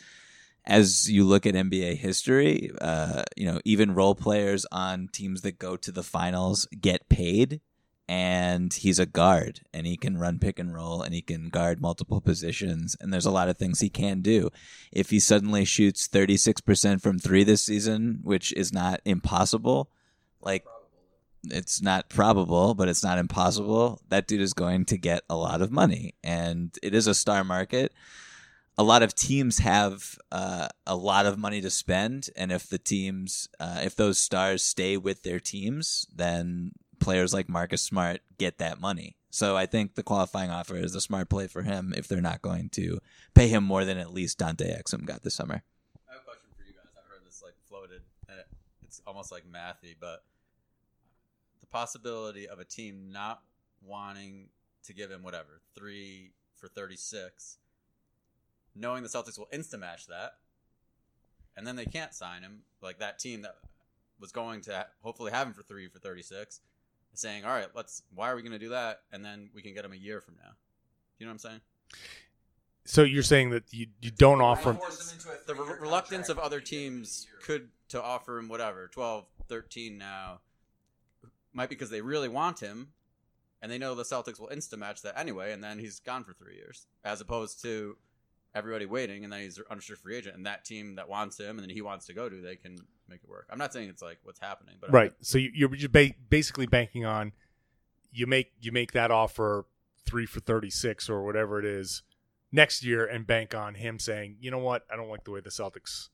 Speaker 5: As you look at NBA history, uh, you know even role players on teams that go to the finals get paid, and he's a guard, and he can run pick and roll, and he can guard multiple positions, and there's a lot of things he can do. If he suddenly shoots 36% from three this season, which is not impossible, like it's not probable, but it's not impossible. That dude is going to get a lot of money, and it is a star market. A lot of teams have uh, a lot of money to spend, and if the teams, uh, if those stars stay with their teams, then players like Marcus Smart get that money. So I think the qualifying offer is a smart play for him if they're not going to pay him more than at least Dante Exum got this summer.
Speaker 8: I have a question for you guys. I've heard this like floated, and it's almost like mathy, but the possibility of a team not wanting to give him whatever three for thirty six, knowing the Celtics will insta match that, and then they can't sign him. Like that team that was going to hopefully have him for three for thirty six, saying, "All right, let's. Why are we going to do that? And then we can get him a year from now." You know what I'm saying?
Speaker 2: So you're saying that you, you don't offer
Speaker 8: the re- reluctance of other teams could to offer him whatever 12 13 now might be because they really want him and they know the celtics will insta match that anyway and then he's gone for three years as opposed to everybody waiting and then he's an unrestricted free agent and that team that wants him and then he wants to go to they can make it work i'm not saying it's like what's happening but
Speaker 2: right. So you, you're ba- basically banking on you make you make that offer three for thirty six or whatever it is next year, and bank on him saying, you know what, I don't like the way the Celtics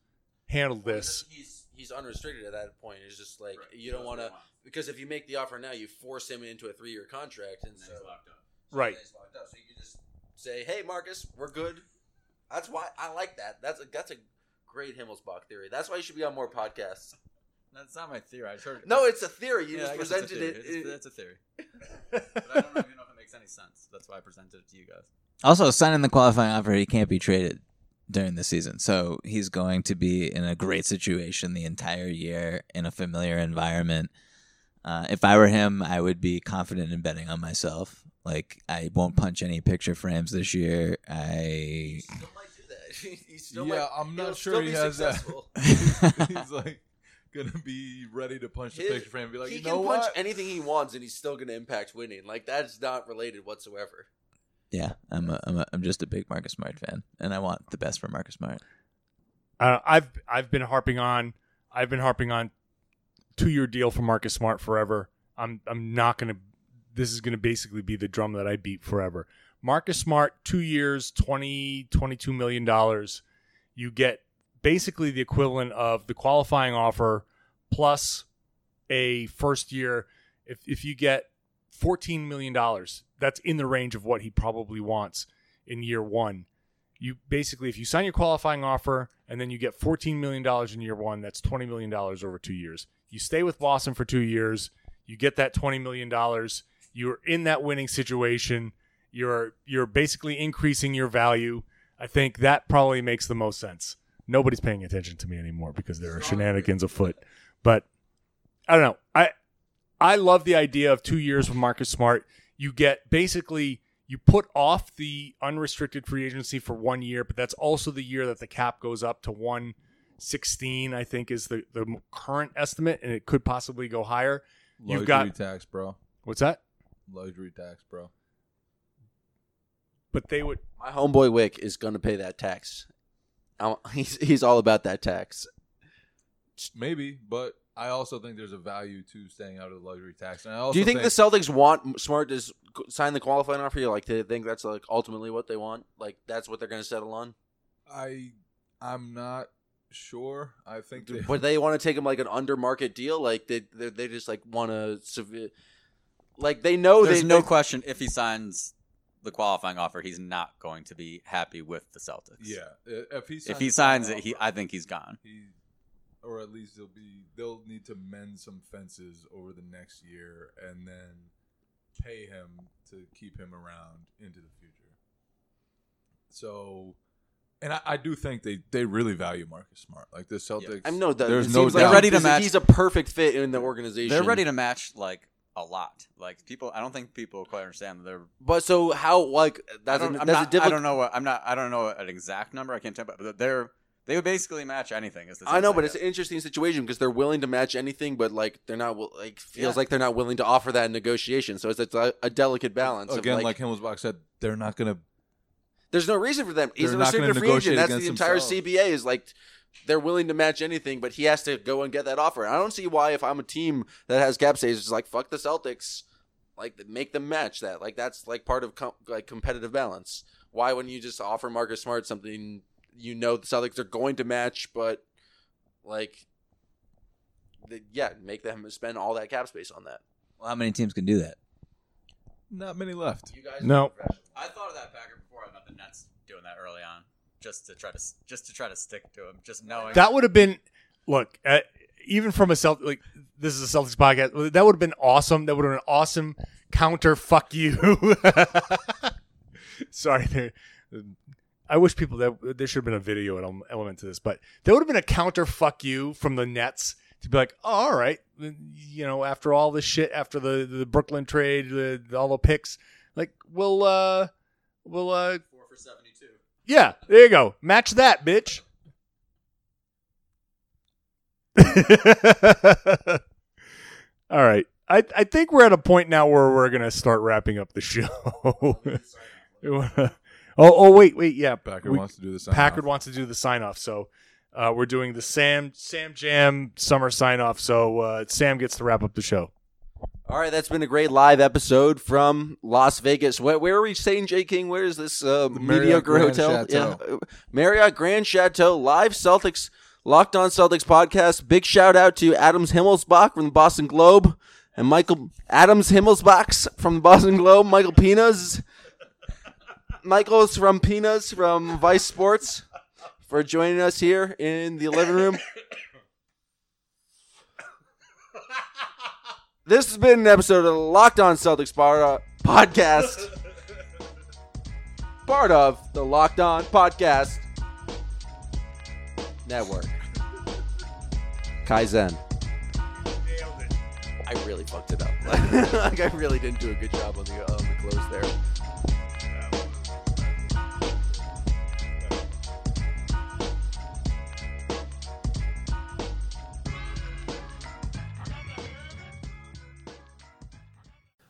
Speaker 2: handled this.
Speaker 4: He's he's unrestricted at that point. It's just like you don't want to because if you make the offer now, you force him into a three year contract, and so
Speaker 2: Right.
Speaker 4: he's locked up. So you can just say, "Hey, Marcus, we're good." That's why I like that. That's a that's a great Himmelsbach theory. That's why you should be on more podcasts.
Speaker 8: that's not my theory i just heard
Speaker 4: No, it's a theory. You
Speaker 8: Yeah,
Speaker 4: just
Speaker 8: I guess it's a
Speaker 4: presented it.
Speaker 8: It's-
Speaker 4: it-
Speaker 8: that's a theory but i don't know, even know if it makes any sense that's why i presented it to you guys
Speaker 5: Also, signing the qualifying offer, he can't be traded during the season. So he's going to be in a great situation the entire year in a familiar environment. Uh, if I were him, I would be confident in betting on myself. Like, I won't punch any picture frames this year. I.
Speaker 4: He still
Speaker 3: yeah,
Speaker 4: might-
Speaker 3: I'm not sure he has
Speaker 4: successful.
Speaker 3: that. He's like, gonna be ready to punch the picture frame and be like,
Speaker 4: he
Speaker 3: you
Speaker 4: can
Speaker 3: know
Speaker 4: punch
Speaker 3: what?
Speaker 4: anything he wants, and he's still going to impact winning. Like that's not related whatsoever.
Speaker 5: Yeah, I'm a, I'm a, I'm just a big Marcus Smart fan, and I want the best for Marcus Smart.
Speaker 2: Uh, I've I've been harping on I've been harping on two year deal for Marcus Smart forever. I'm I'm not gonna. This is gonna basically be the drum that I beat forever. Marcus Smart, two years, 20, 22 million dollars. You get basically the equivalent of the qualifying offer plus a first year. If if you get fourteen million dollars, that's in the range of what he probably wants in year one. You basically if you sign your qualifying offer and then you get $14 million in year one that's $20 million over two years. You stay with boston for two years. You get that $20 million you're in that winning situation you're you're basically increasing your value i think that probably makes the most sense nobody's paying attention to me anymore because there are shenanigans afoot but i don't know i i love the idea of two years with marcus smart you get basically you put off the unrestricted free agency for one year, but that's also the year that the cap goes up to 116, I think is the, the current estimate, and it could possibly go higher.
Speaker 3: Luxury
Speaker 2: You've got
Speaker 3: tax, bro.
Speaker 2: what's that?
Speaker 3: Luxury tax, bro.
Speaker 2: But they would
Speaker 4: My homeboy Wyc is going to pay that tax. I- He's he's all about that tax.
Speaker 3: Maybe, but I also think there's a value to staying out of the luxury tax. And I also
Speaker 4: Do you think, the Celtics want Smart to sign the qualifying offer? You like to think that's like ultimately what they want? Like that's what they're going to settle on?
Speaker 3: I I'm not sure. I think they,
Speaker 4: But they want to take him like an under market deal. Like they they, they just like want to severe. Like they know
Speaker 9: There's
Speaker 4: they
Speaker 9: no
Speaker 4: they-
Speaker 9: question if he signs the qualifying offer, he's not going to be happy with the Celtics.
Speaker 3: yeah. If he signs
Speaker 9: If he signs it, he I think he's gone.
Speaker 3: he or at least they'll be they'll need to mend some fences over the next year and then pay him to keep him around into the future. So and I, I do think they, they really value Marcus Smart. Like the Celtics
Speaker 4: I know that
Speaker 3: there's no
Speaker 4: seems
Speaker 3: doubt.
Speaker 4: like
Speaker 9: ready to match-
Speaker 4: He's a perfect fit in the organization.
Speaker 9: They're ready to match like a lot. Like people, I don't think people quite understand that they're.
Speaker 4: But so how like that's
Speaker 9: I
Speaker 4: a,
Speaker 9: don't, I'm
Speaker 4: that's
Speaker 9: not,
Speaker 4: a difficult.
Speaker 9: I don't know what I'm not. I don't know an exact number. I can't tell, but they're they would basically match anything. Is the
Speaker 4: I know,
Speaker 9: sense
Speaker 4: but it's an interesting situation because they're willing to match anything, but like they're not like feels
Speaker 9: Yeah.
Speaker 4: like they're not willing to offer that in negotiation. So it's, it's a, a delicate balance. of,
Speaker 3: Again,
Speaker 4: like,
Speaker 3: like, Himmelsbach said, they're not gonna
Speaker 4: there's no reason for them. He's
Speaker 3: They're
Speaker 4: a
Speaker 3: not gonna
Speaker 4: restricted free agent.
Speaker 3: negotiate
Speaker 4: That's the
Speaker 3: against
Speaker 4: entire
Speaker 3: themselves.
Speaker 4: CBA is like they're willing to match anything, but he has to go and get that offer. I don't see why if I'm a team that has cap space, it's like fuck the Celtics, like make them match that. Like that's like part of com- like competitive balance. Why wouldn't you just offer Marcus Smart something you know the Celtics are going to match, but like, the, yeah, make them spend all that cap space on that.
Speaker 5: Well, how many teams can do that?
Speaker 3: not many left.
Speaker 4: You guys,
Speaker 2: No.
Speaker 9: I thought of that Packer Nets doing that early on, just to try to just to try to stick to him, just knowing
Speaker 2: that would have been look uh, even from a Celt like this is a Celtics podcast. That would have been awesome. That would have been an awesome counter. Fuck you. Sorry, there. I wish people that there should have been a video element to this, but there would have been a counter. Fuck you from the Nets to be like, oh, all right, you know, after all this shit, after the the Brooklyn trade, the, all the picks, like we'll uh we'll uh
Speaker 9: four for seventy two.
Speaker 2: Yeah, there you go. Match that, bitch. All right. I, I think we're at a point now where we're going to start wrapping up the show. oh, oh, wait, wait. Yeah.
Speaker 3: Packard
Speaker 2: We-
Speaker 3: wants to do the sign
Speaker 2: Packard
Speaker 3: off.
Speaker 2: wants to do the sign off. So uh, we're doing the Sam Sam Jam summer sign off. So uh, Sam gets to wrap up the show.
Speaker 4: All right, that's been a great live episode from Las Vegas. Where, where are we staying, J King? Where is this uh, mediocre
Speaker 3: Grand
Speaker 4: hotel?
Speaker 3: Chateau.
Speaker 4: Yeah, Marriott Grand Chateau live Celtics Locked On Celtics podcast. Big shout out to Adams Himmelsbach from the Boston Globe and Michael Adams Himmelsbachs from the Boston Globe. Michael Pinas, Michael's from Pinas from Vice Sports for joining us here in the living room. This has been an episode of the Locked On Celtics uh, podcast. Part of the Locked On Podcast Network. Kaizen. I really fucked it up. like I really didn't do a good job on the on the close there.